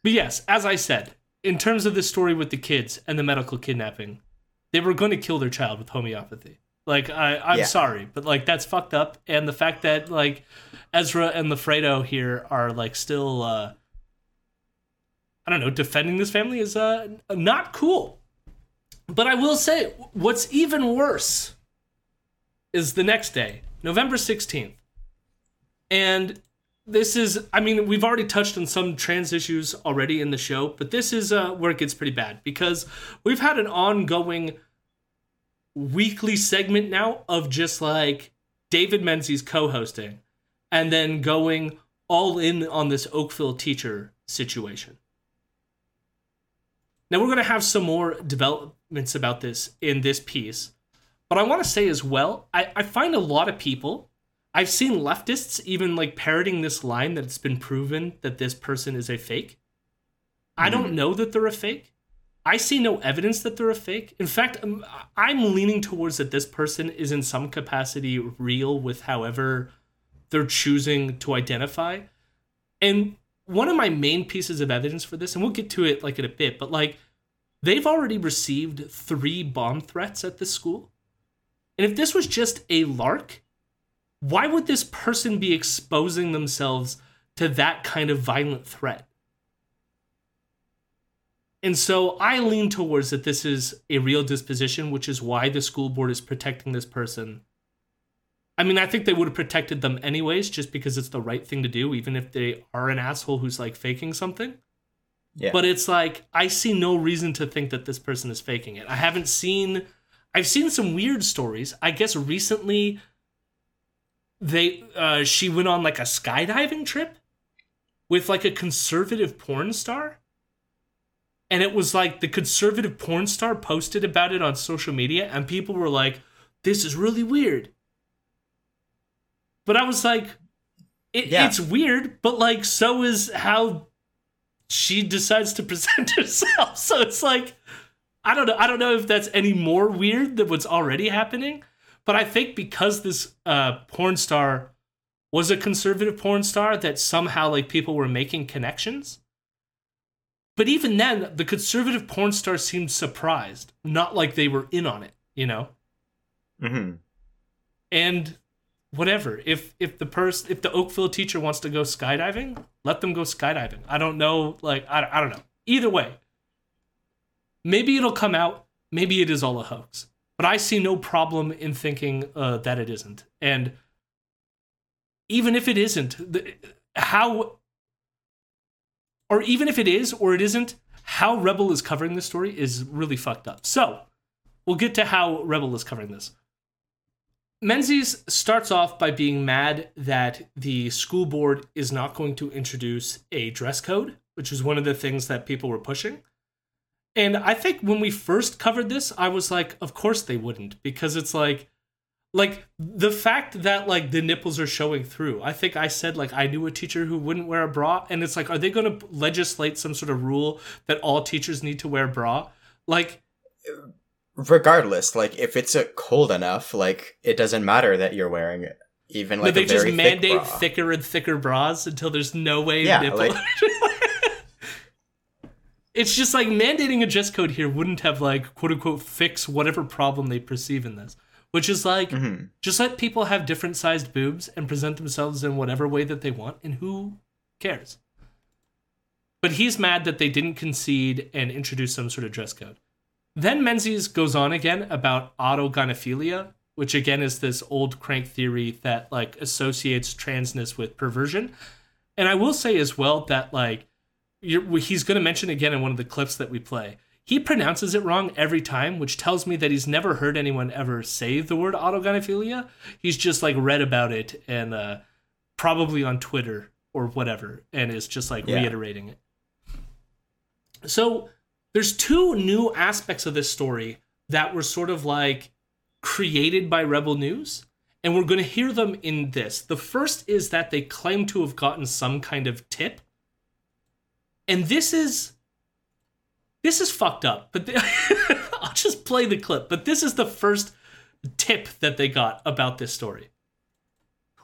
But yes, as I said, in terms of the story with the kids and the medical kidnapping, they were going to kill their child with homeopathy. Like I, I'm Yeah. sorry, but like that's fucked up. And the fact that like Ezra and Loffredo here are like still, uh, I don't know, defending this family is uh not cool. But I will say, what's even worse is the next day, November 16th. And this is, I mean, we've already touched on some trans issues already in the show, but this is uh, where it gets pretty bad because we've had an ongoing weekly segment now of just like David Menzies co hosting and then going all in on this Oakville teacher situation. Now, we're going to have some more developments about this in this piece, but I want to say as well, I, I find a lot of people, I've seen leftists even like parroting this line that it's been proven that this person is a fake. I don't know that they're a fake. I see no evidence that they're a fake. In fact, um, I'm leaning towards that this person is in some capacity real with however they're choosing to identify. And one of my main pieces of evidence for this, and we'll get to it like in a bit, but like they've already received three bomb threats at this school. And if this was just a lark, why would this person be exposing themselves to that kind of violent threat? And so I lean towards that this is a real disposition, which is why the school board is protecting this person. I mean, I think they would have protected them anyways, just because it's the right thing to do, even if they are an asshole who's like faking something. Yeah. But it's like, I see no reason to think that this person is faking it. I haven't seen, I've seen some weird stories. I guess recently, they, uh, she went on like a skydiving trip with like a conservative porn star. And it was like the conservative porn star posted about it on social media and people were like this is really weird. But i was like it, Yeah. it's weird but like so is how she decides to *laughs* present herself. So it's like i don't know i don't know if that's any more weird than what's already happening but i think because this uh porn star was a conservative porn star that somehow like people were making connections but even then, the conservative porn star seemed surprised, not like they were in on it, you know? hmm And whatever. If if the person if the Oakville teacher wants to go skydiving, let them go skydiving. I don't know, like I, I don't know. Either way. Maybe it'll come out, maybe it is all a hoax. But I see no problem in thinking uh, that it isn't. And even if it isn't, the, how or even if it is or it isn't, how Rebel is covering this story is really fucked up. So, we'll get to how Rebel is covering this. Menzies starts off by being mad that the school board is not going to introduce a dress code, which is one of the things that people were pushing. And I think when we first covered this, I was like, of course they wouldn't, because it's like, like the fact that like the nipples are showing through. I think I said like I knew a teacher who wouldn't wear a bra, and it's like, are they going to legislate some sort of rule that all teachers need to wear bra? Like, Regardless, like if it's uh, cold enough, like it doesn't matter that you're wearing it. even like they a just mandate thick thicker and thicker bras until there's no way Yeah, nipple? like- *laughs* it's just like mandating a dress code here wouldn't have like quote unquote fix whatever problem they perceive in this. Which is like Mhm. just let people have different sized boobs and present themselves in whatever way that they want, and who cares? But he's mad that they didn't concede and introduce some sort of dress code. Then Menzies goes on again about autogynephilia, which again is this old crank theory that like associates transness with perversion. And I will say as well that like he's going to mention again in one of the clips that we play. He pronounces it wrong every time, which tells me that he's never heard anyone ever say the word autogynephilia. He's just like read about it and uh, probably on Twitter or whatever, and is just like Yeah. reiterating it. So there's two new aspects of this story that were sort of like created by Rebel News, and we're going to hear them in this. The first is that they claim to have gotten some kind of tip, and this is this is fucked up. But the, *laughs* I'll just play the clip. But this is the first tip that they got about this story.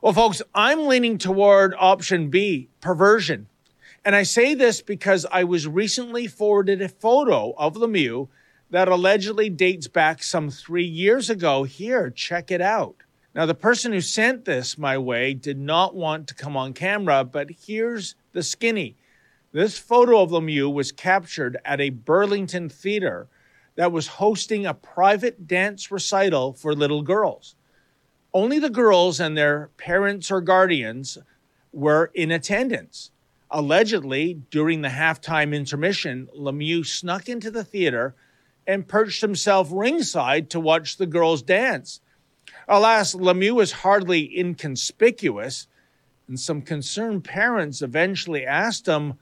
Well, folks, I'm leaning toward option B, perversion. And I say this because I was recently forwarded a photo of Lemieux that allegedly dates back some three years ago. Here, check it out. Now, the person who sent this my way did not want to come on camera, but here's the skinny. This photo of Lemieux was captured at a Burlington theater that was hosting a private dance recital for little girls. Only the girls and their parents or guardians were in attendance. Allegedly, during the halftime intermission, Lemieux snuck into the theater and perched himself ringside to watch the girls dance. Alas, Lemieux was hardly inconspicuous, and some concerned parents eventually asked him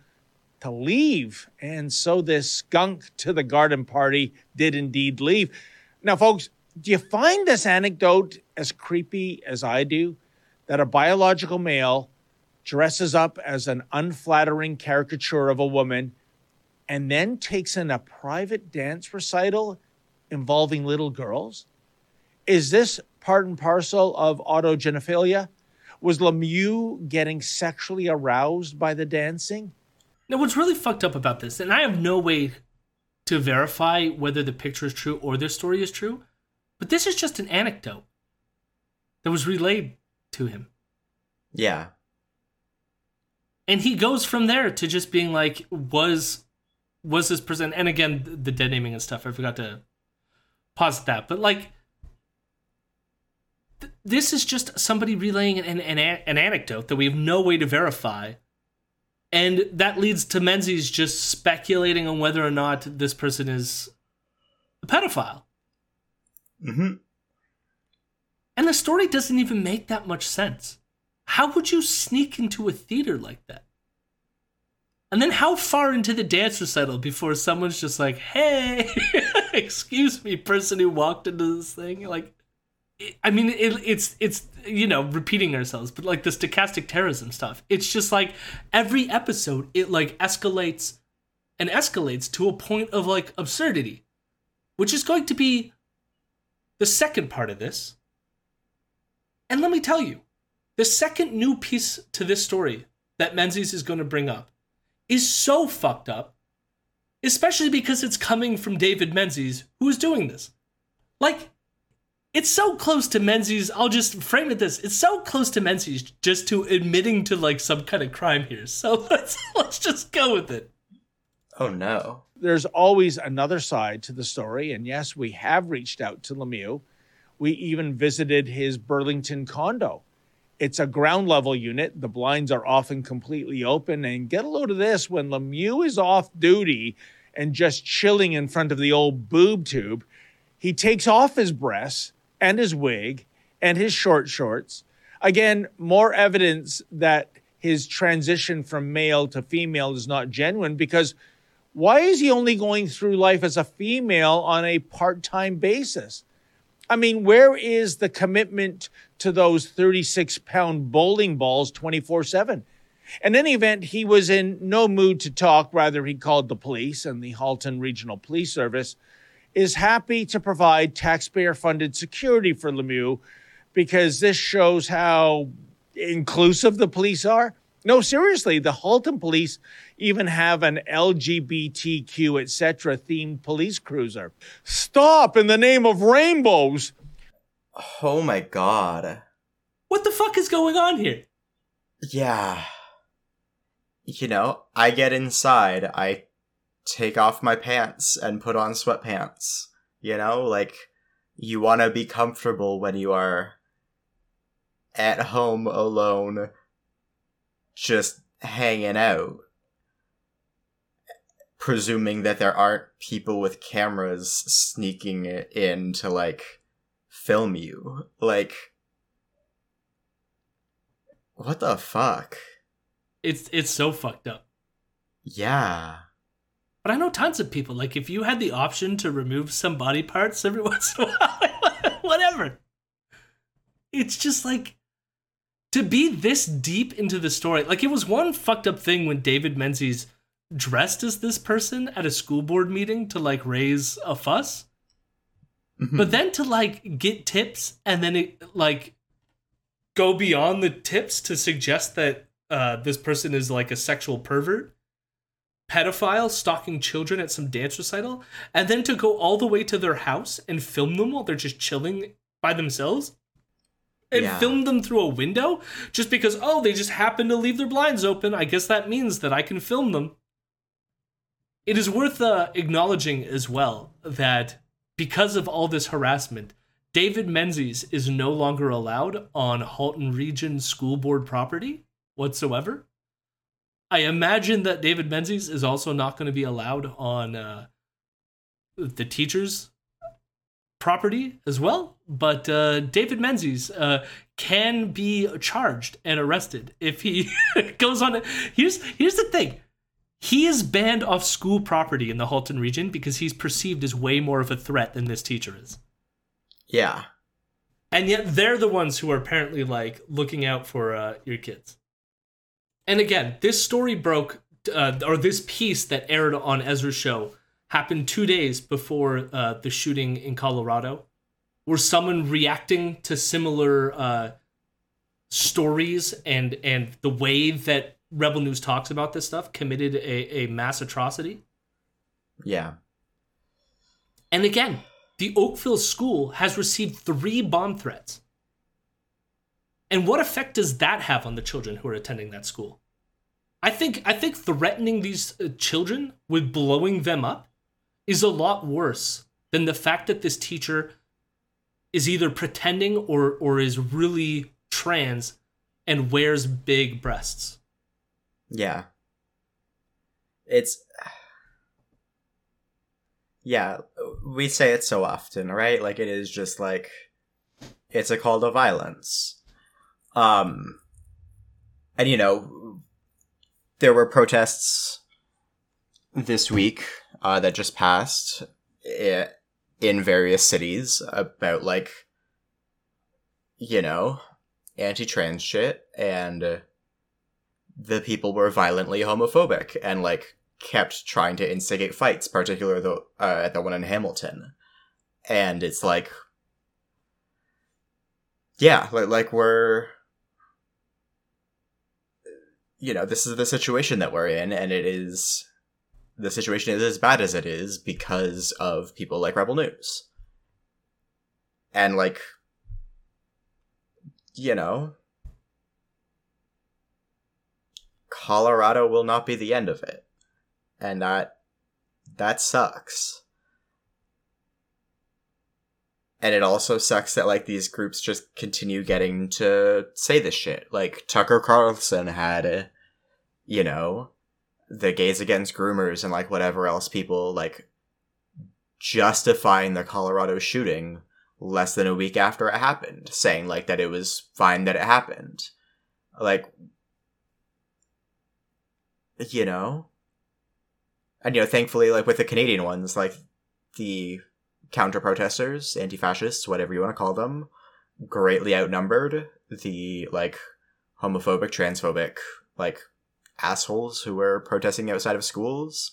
to leave. And so this skunk to the garden party did indeed leave. Now, folks, do you find this anecdote as creepy as I do? That a biological male dresses up as an unflattering caricature of a woman and then takes in a private dance recital involving little girls? Is this part and parcel of autogenophilia? Was Lemieux getting sexually aroused by the dancing? Now, what's really fucked up about this, and I have no way to verify whether the picture is true or this story is true, but this is just an anecdote that was relayed to him. Yeah. And he goes from there to just being like, was was this person and again the dead naming and stuff, I forgot to pause that. But like th- this is just somebody relaying an, an, an anecdote that we have no way to verify and that leads to Menzies just speculating on whether or not this person is a pedophile. Mm-hmm. And the story doesn't even make that much sense. How would you sneak into a theater like that? And then how far into the dance recital before someone's just like, hey, *laughs* excuse me, person who walked into this thing? Like, I mean, it, it's it's you know repeating ourselves, but like the stochastic terrorism stuff, it's just like every episode it like escalates and escalates to a point of like absurdity, which is going to be the second part of this. And let me tell you, the second new piece to this story that Menzies is going to bring up is so fucked up, especially because it's coming from David Menzies, who is doing this. Like, it's so close to Menzies. I'll just frame it this: it's so close to Menzies just to admitting to like some kind of crime here. So *laughs* let's let's just go with it. Oh no. There's always another side to the story, and yes, we have reached out to Lemieux. We even visited his Burlington condo. It's a ground level unit. The blinds are often completely open. And get a load of this when Lemieux is off duty and just chilling in front of the old boob tube, he takes off his breasts and his wig and his short shorts. Again, more evidence that his transition from male to female is not genuine because why is he only going through life as a female on a part time basis? I mean, where is the commitment to those 36 pound bowling balls 24 7? In any event, he was in no mood to talk. Rather, he called the police, and the Halton Regional Police Service is happy to provide taxpayer funded security for Lemieux because this shows how inclusive the police are. No, seriously, the Halton police even have an LGBTQ, etc. themed police cruiser. Stop in the name of rainbows. Oh my god. What the fuck is going on here? Yeah. You know, I get inside, I take off my pants and put on sweatpants. You know, like, you want to be comfortable when you are at home alone, just hanging out. Presuming that there aren't people with cameras sneaking in to, like, film you. Like, what the fuck? It's it's so fucked up. Yeah. But I know tons of people. Like if you had the option to remove some body parts every *laughs* once in a while, *laughs* whatever. It's just like to be this deep into the story. Like it was one fucked up thing when David Menzies dressed as this person at a school board meeting to like raise a fuss. But then to like get tips and then it like go beyond the tips to suggest that uh, this person is like a sexual pervert, pedophile, stalking children at some dance recital, and then to go all the way to their house and film them while they're just chilling by themselves? And Yeah. film them through a window? Just because oh they just happen to leave their blinds open i guess that means that i can film them. It is worth uh, acknowledging as well that because of all this harassment david menzies is no longer allowed on halton region school board property whatsoever i imagine that david menzies is also not going to be allowed on uh, the teachers property as well. But uh, David Menzies uh, can be charged and arrested if he *laughs* goes on. Here's here's the thing. He is banned off school property in the Halton region because he's perceived as way more of a threat than this teacher is. Yeah. And yet they're the ones who are apparently like looking out for uh, your kids. And again, this story broke, uh, or this piece that aired on Ezra's show happened two days before uh, the shooting in Colorado, where someone reacting to similar uh, stories and and the way that Rebel News talks about this stuff committed a, a mass atrocity. Yeah. And again, the Oakville school has received three bomb threats. And what effect does that have on the children who are attending that school? I think I think threatening these uh, children with blowing them up is a lot worse than the fact that this teacher is either pretending or or is really trans and wears big breasts. Yeah. It's Yeah, we say it so often, right? Like it is just like it's a call to violence. Um and you know there were protests this week uh, that just passed in various cities about like you know anti-trans shit and the people were violently homophobic and like kept trying to instigate fights particularly the uh, at the one in hamilton. And it's like yeah like, like we're you know this is the situation that we're in and it is the situation is as bad as it is because of people like rebel news. And like you know colorado will not be the end of it. And that that sucks. And it also sucks that like these groups just continue getting to say this shit. Like tucker carlson had you know the gays against groomers and like whatever else people like justifying the colorado shooting less than a week after it happened saying like that it was fine that it happened. Like you know? And you know thankfully like with the canadian ones like the counter protesters anti-fascists whatever you want to call them greatly outnumbered the like homophobic transphobic like assholes who were protesting outside of schools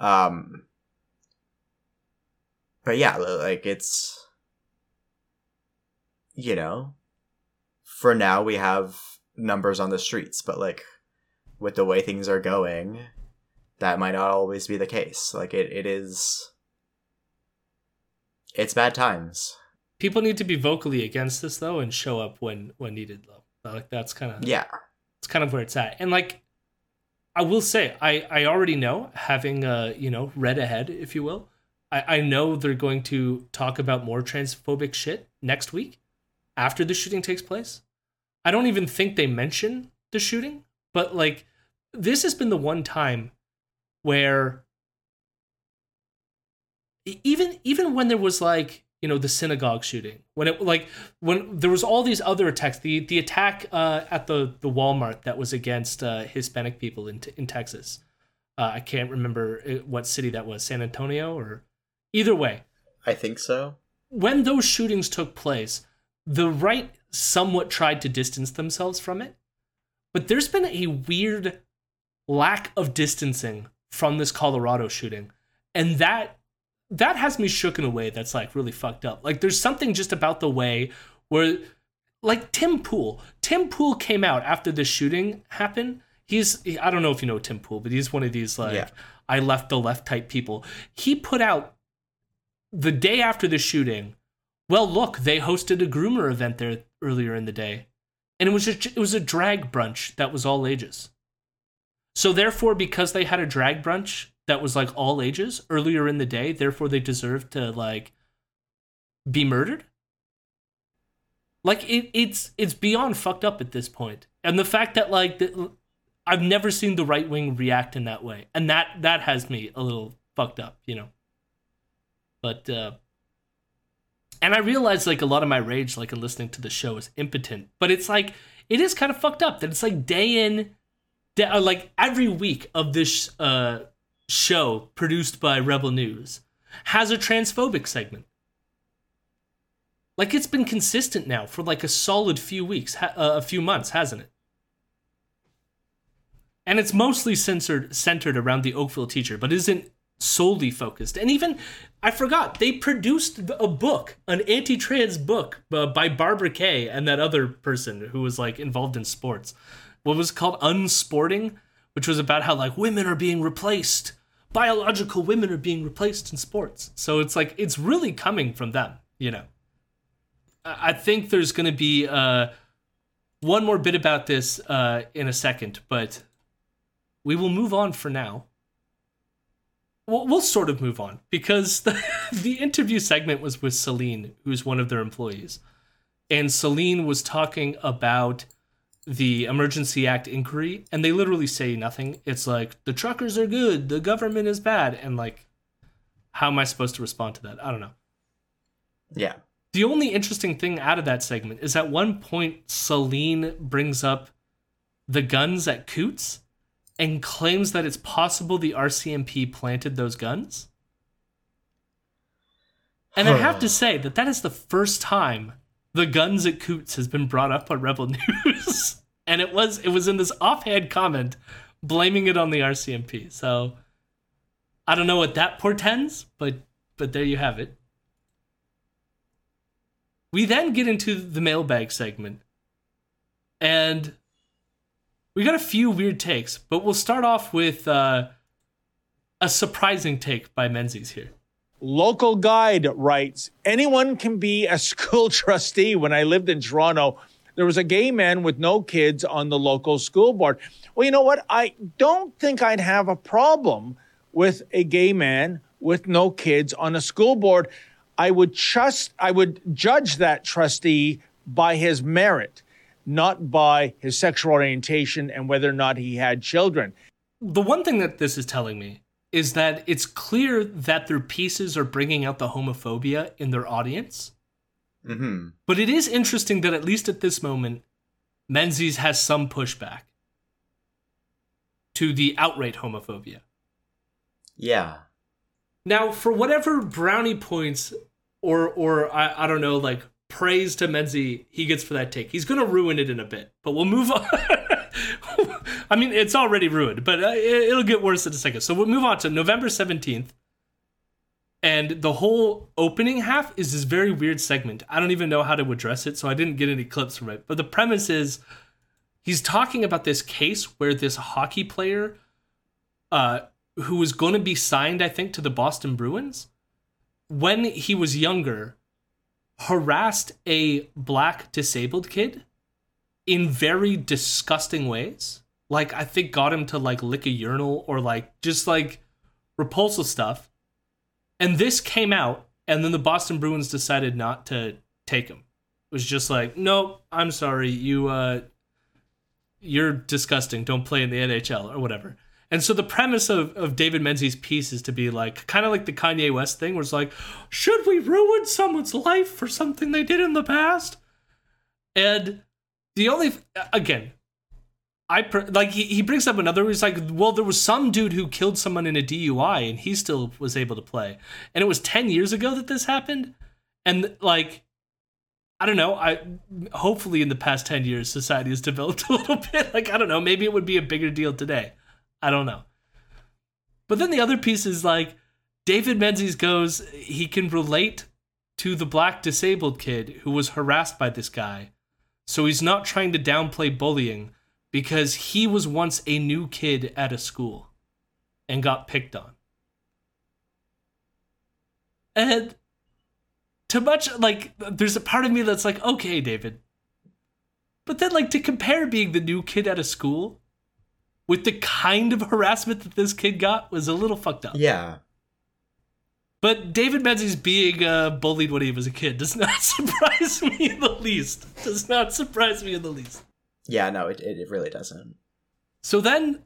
um but yeah like it's you know for now we have numbers on the streets but like with the way things are going that might not always be the case like it, it is it's bad times People need to be vocally against this though and show up when when needed though. Like that's kind of yeah it's kind of where it's at. And like I will say, I I already know, having uh, you know, read ahead, if you will, I, I know they're going to talk about more transphobic shit next week after the shooting takes place. I don't even think they mention the shooting, but like this has been the one time where even even when there was like you know the synagogue shooting when it like when there was all these other attacks the the attack uh, at the the Walmart that was against uh, Hispanic people in in Texas uh, I can't remember uh, what city that was San Antonio or either way i think so when those shootings took place, the right somewhat tried to distance themselves from it. But there's been a weird lack of distancing from this Colorado shooting. And that that has me shook in a way that's like really fucked up. Like there's something just about the way where like Tim Pool. Tim Pool came out after the shooting happened. He's I don't know if you know Tim Pool, but he's one of these like Yeah. I left the left type people. He put out the day after the shooting. Well, look, they hosted a groomer event there earlier in the day, and it was just, it was a drag brunch that was all ages. So therefore, because they had a drag brunch that was like all ages earlier in the day, therefore they deserved to like be murdered. Like it, it's it's beyond fucked up at this point. point, and the fact that like the, I've never seen the right wing react in that way, and that that has me a little fucked up, you know. But uh and I realize like a lot of my rage, like in listening to the show, is impotent. But it's like it is kind of fucked up that it's like day in, day, uh, like every week of this uh show produced by Rebel News has a transphobic segment. Like it's been consistent now for like a solid few weeks, uh, a few months, hasn't it? And it's mostly censored, centered around the Oakville teacher, but isn't solely focused. And even, I forgot, they produced a book, an anti trans book uh, by Barbara Kay and that other person who was like involved in sports. What was called Unsporting, which was about how like women are being replaced. Biological women are being replaced in sports. So it's like, it's really coming from them, you know. I think there's going to be uh, one more bit about this uh, in a second, but we will move on for now. We'll, we'll sort of move on because *laughs* the, the interview segment was with Celine, who's one of their employees. And Celine was talking about the Emergency Act inquiry, and they literally say nothing. It's like, the truckers are good, the government is bad. And like, how am I supposed to respond to that? I don't know. Yeah. The only interesting thing out of that segment is at one point Celine brings up the guns at Coutts and claims that it's possible the RCMP planted those guns. And I have to say that that is the first time the guns at Coutts has been brought up on Rebel *laughs* News. And it was it was in this offhand comment blaming it on the RCMP. So I don't know what that portends, but but there you have it. We then get into the mailbag segment. And we got a few weird takes, but we'll start off with uh, a surprising take by Menzies here. Local guide writes anyone can be a school *laughs* trustee. When I lived in Toronto, there was a gay man with no kids on the local school board. Well, you know what? I don't think I'd have a problem with a gay man with no kids on a school board. I would just I would judge that trustee by his merit, not by his sexual orientation and whether or not he had children. The one thing that this is telling me is that it's clear that their pieces are bringing out the homophobia in their audience. Mm-hmm. But it is interesting that at least at this moment, Menzies has some pushback to the outright homophobia. Yeah. Now, for whatever brownie points or or I, I don't know, like praise to Menzie he gets for that take, he's gonna ruin it in a bit. But we'll move on. *laughs* I mean, it's already ruined, but uh, it'll get worse in a second. So we'll move on to November seventeenth, and the whole opening half is this very weird segment. I don't even know how to address it, so I didn't get any clips from it. But the premise is he's talking about this case where this hockey player, uh, who was going to be signed, I think, to the Boston Bruins, when he was younger, harassed a black disabled kid in very disgusting ways. Like, I think got him to like lick a urinal or like just like repulsive stuff. And this came out, and then the Boston Bruins decided not to take him. It was just like, nope, I'm sorry, you uh you're disgusting. Don't play in the NHL or whatever. And so the premise of, of David Menzies' piece is to be like kind of like the Kanye West thing, where it's like, should we ruin someone's life for something they did in the past? And the only again, I like he, he brings up another. He's like, well, there was some dude who killed someone in a DUI, and he still was able to play. And it was ten years ago that this happened, and like I don't know. I hopefully in the past ten years, society has *laughs* developed a little bit. Like I don't know. Maybe it would be a bigger deal today. I don't know. But then the other piece is like David Menzies goes, he can relate to the black disabled kid who was harassed by this guy. So he's not trying to downplay bullying because he was once a new kid at a school and got picked on. And to much like there's a part of me that's like, okay, David. But then like to compare being the new kid at a school with the kind of harassment that this kid got was a little fucked up. Yeah. But David Menzies being uh, bullied when he was a kid does not *laughs* surprise me in the least. Does not surprise me in the least. Yeah, no, it, it, really doesn't. So then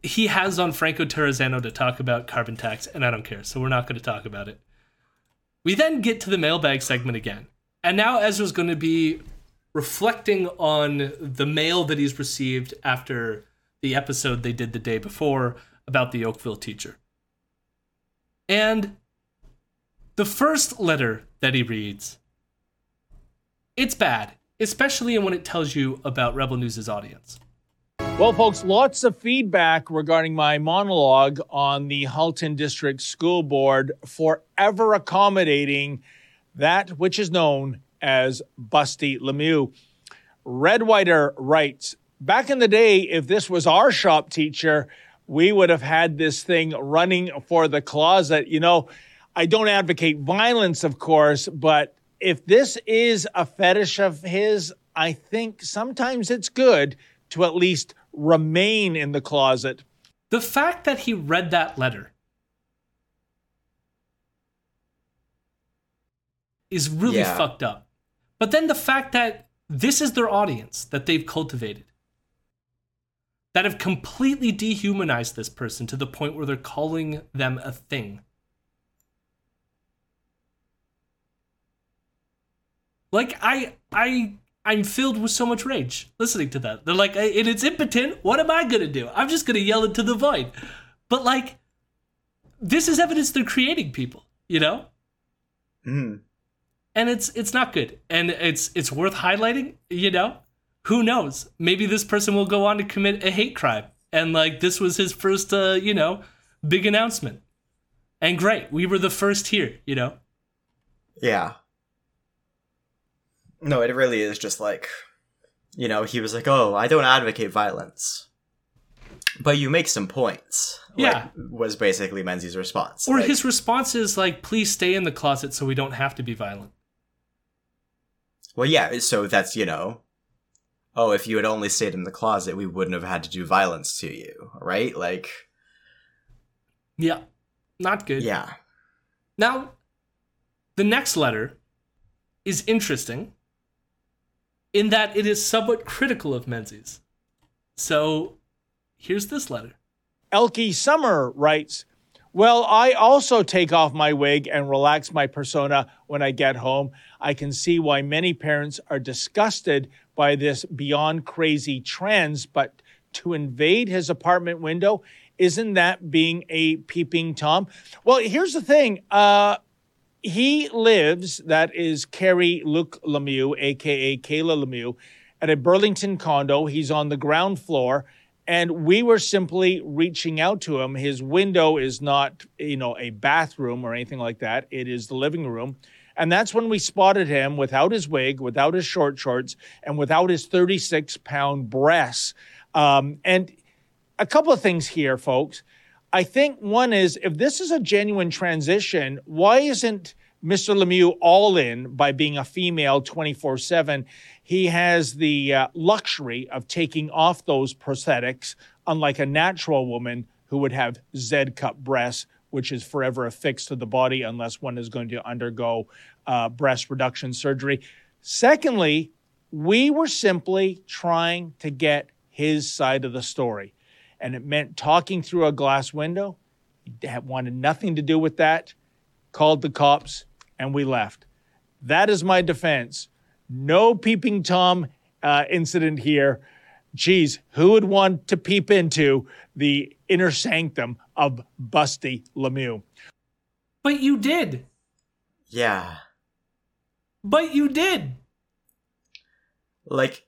he has on Franco Terrazzano to talk about carbon tax, and I don't care, so we're not going to talk about it. We then get to the mailbag segment again. And now Ezra's going to be reflecting on the mail that he's received after the episode they did the day before about the Oakville teacher. And the first letter that he reads, it's bad, especially in what it tells you about Rebel News' audience. Well, folks, lots of feedback regarding my monologue on the Halton District School Board forever accommodating that which is known as Busty Lemieux. Red Whiter writes Back in the day, if this was our shop teacher, we would have had this thing running for the closet. You know, I don't advocate violence, of course, but if this is a fetish of his, I think sometimes it's good to at least remain in the closet. The fact that he read that letter is really Yeah. fucked up. But then the fact that this is their audience that they've cultivated, that have completely dehumanized this person to the point where they're calling them a thing. Like I I I'm filled with so much rage listening to that. They're like, and it's impotent. What am I gonna do? I'm just gonna yell into the void. But like, this is evidence they're creating people, you know, Mm. and it's it's not good, and it's it's worth highlighting, you know. Who knows? Maybe this person will go on to commit a hate crime, and like this was his first, uh, you know, big announcement. And great, we were the first here, you know. Yeah. No, it really is just like, you know, he was like, "Oh, I don't advocate violence, but you make some points." Yeah. like, was basically Menzies' response. Or Like, his response is like, "Please stay in the closet so we don't have to be violent." Well, yeah. So that's you know, oh, if you had only stayed in the closet, we wouldn't have had to do violence to you, right? Like, Yeah, not good. yeah, Now, the next letter is interesting in that it is somewhat critical of Menzies. So, here's this letter. Elkie Summer writes, Well, I also take off my wig and relax my persona when I get home. I can see why many parents are disgusted by this beyond crazy trends, but to invade his apartment window, isn't that being a peeping Tom? Well, here's the thing. Uh, he lives, that is Carrie Luke Lemieux, aka Kayla Lemieux, at a Burlington condo. He's on the ground floor, and we were simply reaching out to him. His window is not, you know, a bathroom or anything like that. It is the living room. And that's when we spotted him without his wig, without his short shorts, and without his 36 pound breasts. Um, and a couple of things here, folks. I think one is if this is a genuine transition, why isn't Mr. Lemieux all in by being a female 24 7? He has the uh, luxury of taking off those prosthetics, unlike a natural woman who would have Z cup breasts, which is forever affixed to the body unless one is going to undergo uh, breast reduction surgery. Secondly, we were simply trying to get his side of the story and it meant talking through a glass window. He had- wanted nothing to do with that. Called the cops, and we left. That is my defense. No peeping Tom uh, incident here. Geez, who would want to peep into the inner sanctum of Busty Lemieux? But you did. yeah. But you did. Like,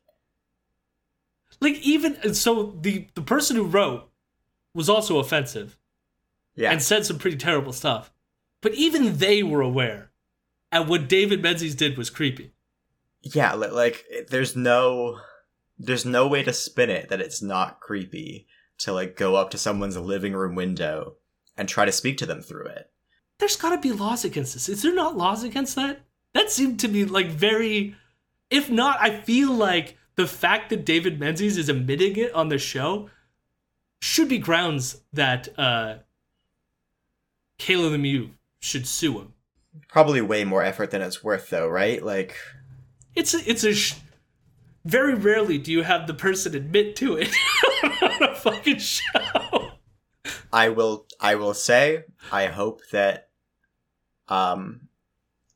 Like even so the the person who wrote was also offensive. Yeah. and said some pretty terrible stuff. But even they were aware, and what David Menzies did was creepy. yeah, like there's no there's no way to spin it that it's not creepy to like go up to someone's living room window and try to speak to them through it. There's got to be laws against this. Is there not laws against that? That seemed to me like very. If not, I feel like the fact that David Menzies is admitting it on the show should be grounds that uh, Kayla Lemieux should sue him. Probably way more effort than it's worth though, right? Like It's a, it's a sh- very rarely do you have the person admit to it *laughs* on a fucking show. I will I will say I hope that um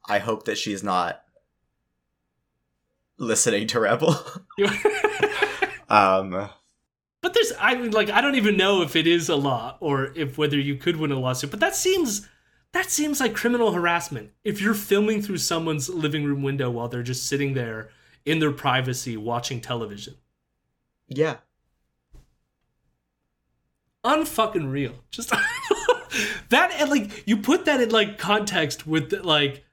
I hope that she's not listening to Rebel. *laughs* um But there's, I mean, like, I don't even know if it is a law or if whether you could win a lawsuit. But that seems, that seems like criminal harassment. If you're filming through someone's living room window while they're just sitting there in their privacy watching television, yeah. unfucking real. Just *laughs* that, and like, you put that in like context with like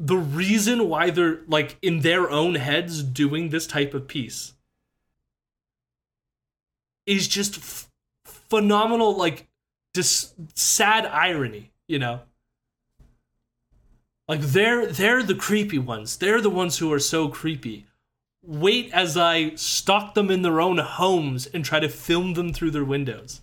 the reason why they're like in their own heads doing this type of piece is just f- phenomenal like just sad irony you know? Like they're they're the creepy ones. They're the ones who are so creepy. Wait as i stalk them in their own homes and try to film them through their windows.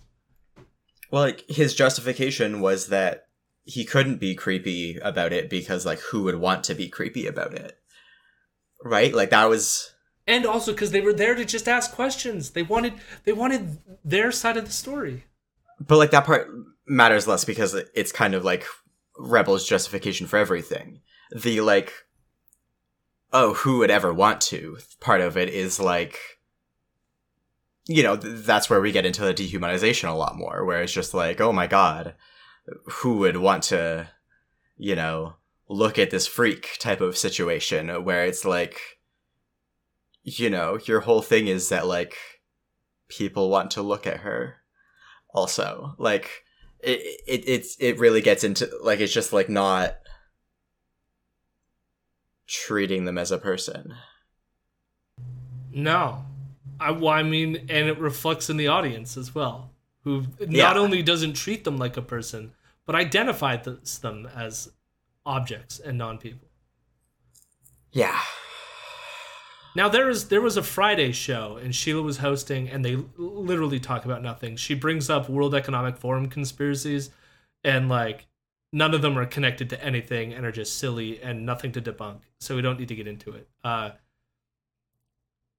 Well, like his justification was that he couldn't be creepy about it because like who would want to be creepy about it? Right? Like that was and also because they were there to just ask questions they wanted they wanted their side of the story but like that part matters less because it's kind of like Rebel's justification for everything. The like oh, who would ever want to part of it is like you know, th- that's where we get into the dehumanization a lot more, where it's just like, oh my god, who would want to, you know, look at this freak type of situation where it's like, you know, your whole thing is that like people want to look at her. Also, like it, it it's it really gets into like it's just like not treating them as a person. No. I, well, I mean, and it reflects in the audience as well, who not Yeah. only doesn't treat them like a person, but identifies them as objects and non people. Yeah. Now there was there was a Friday show and Sheila was hosting and they literally talk about nothing. She brings up World Economic Forum conspiracies and like none of them are connected to anything and are just silly and nothing to debunk. So we don't need to get into it. Uh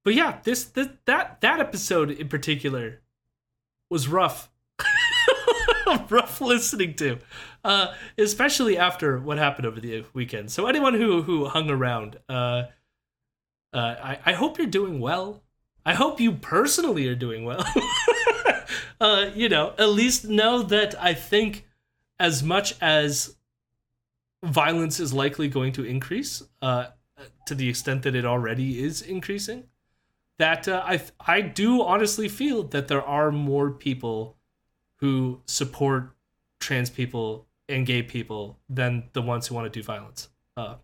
but yeah, this, this that that episode in particular was rough. *laughs* rough listening to. Uh especially after what happened over the weekend. So anyone who who hung around uh uh, I, I hope you're doing well. I hope you personally are doing well. *laughs* uh, you know, at least know that I think as much as violence is likely going to increase, uh, to the extent that it already is increasing, that uh, I I do honestly feel that there are more people who support trans people and gay people than the ones who want to do violence. Uh,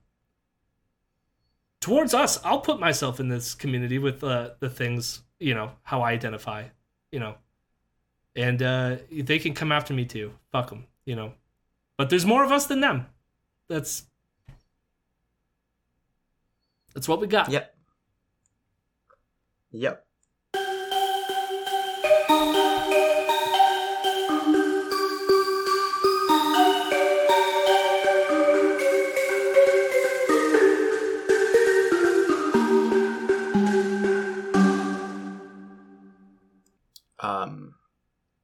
towards us i'll put myself in this community with uh, the things you know how i identify you know and uh, they can come after me too fuck them you know but there's more of us than them that's that's what we got Yep. Yep.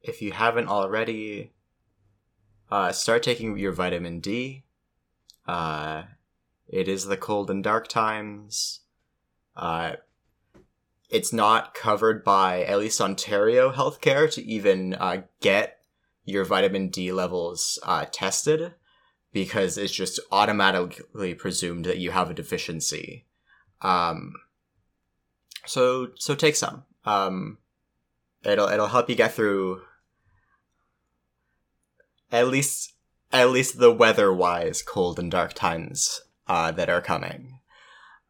If you haven't already, uh, start taking your vitamin D. Uh, it is the cold and dark times. Uh, it's not covered by at least Ontario healthcare to even uh, get your vitamin D levels uh, tested because it's just automatically presumed that you have a deficiency. Um, so so take some. Um, it'll it'll help you get through at least at least the weather wise cold and dark times uh, that are coming.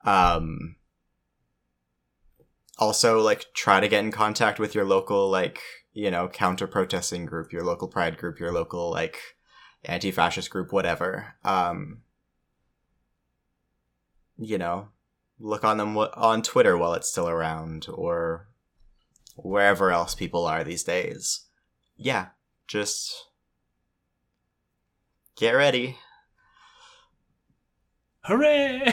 Um, also, like try to get in contact with your local like you know counter protesting group, your local pride group, your local like anti fascist group, whatever. Um, you know, look on them w- on Twitter while it's still around, or wherever else people are these days. Yeah, just get ready. Hooray!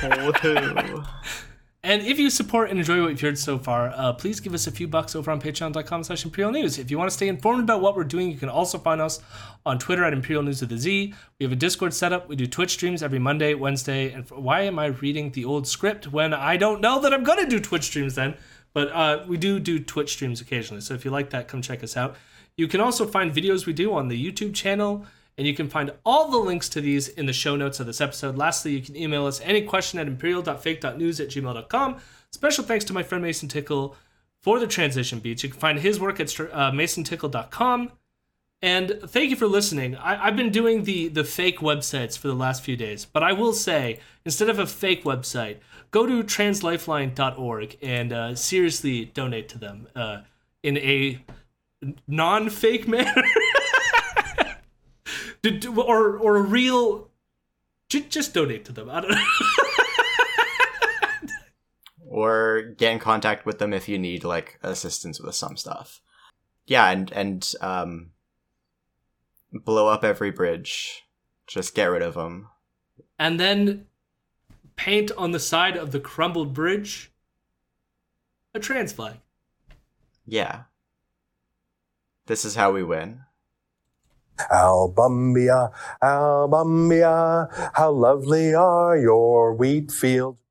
Woohoo. *laughs* And if you support and enjoy what you've heard so far, uh, please give us a few bucks over on patreon.com slash imperial news. If you want to stay informed about what we're doing, you can also find us on Twitter at imperial news with a Z. We have a Discord setup. We do Twitch streams every Monday, Wednesday. And why am I reading the old script when I don't know that I'm going to do Twitch streams then? But uh, we do do Twitch streams occasionally. So if you like that, come check us out. You can also find videos we do on the YouTube channel and you can find all the links to these in the show notes of this episode. Lastly, you can email us any question at imperial.fake.news at gmail.com. Special thanks to my friend Mason Tickle for the transition beats. You can find his work at uh, masontickle.com. And thank you for listening. I, have been doing the, the fake websites for the last few days, but I will say, instead of a fake website, go to translifeline.org and uh, seriously donate to them uh, in a non fake *laughs* manner. Or or a real just donate to them. I don't know. *laughs* Or get in contact with them if you need like assistance with some stuff. Yeah and and um blow up every bridge. Just get rid of them and then paint on the side of the crumbled bridge a trans flag. Yeah. This is how we win Albumbia, Albumbia, how lovely are your wheat fields.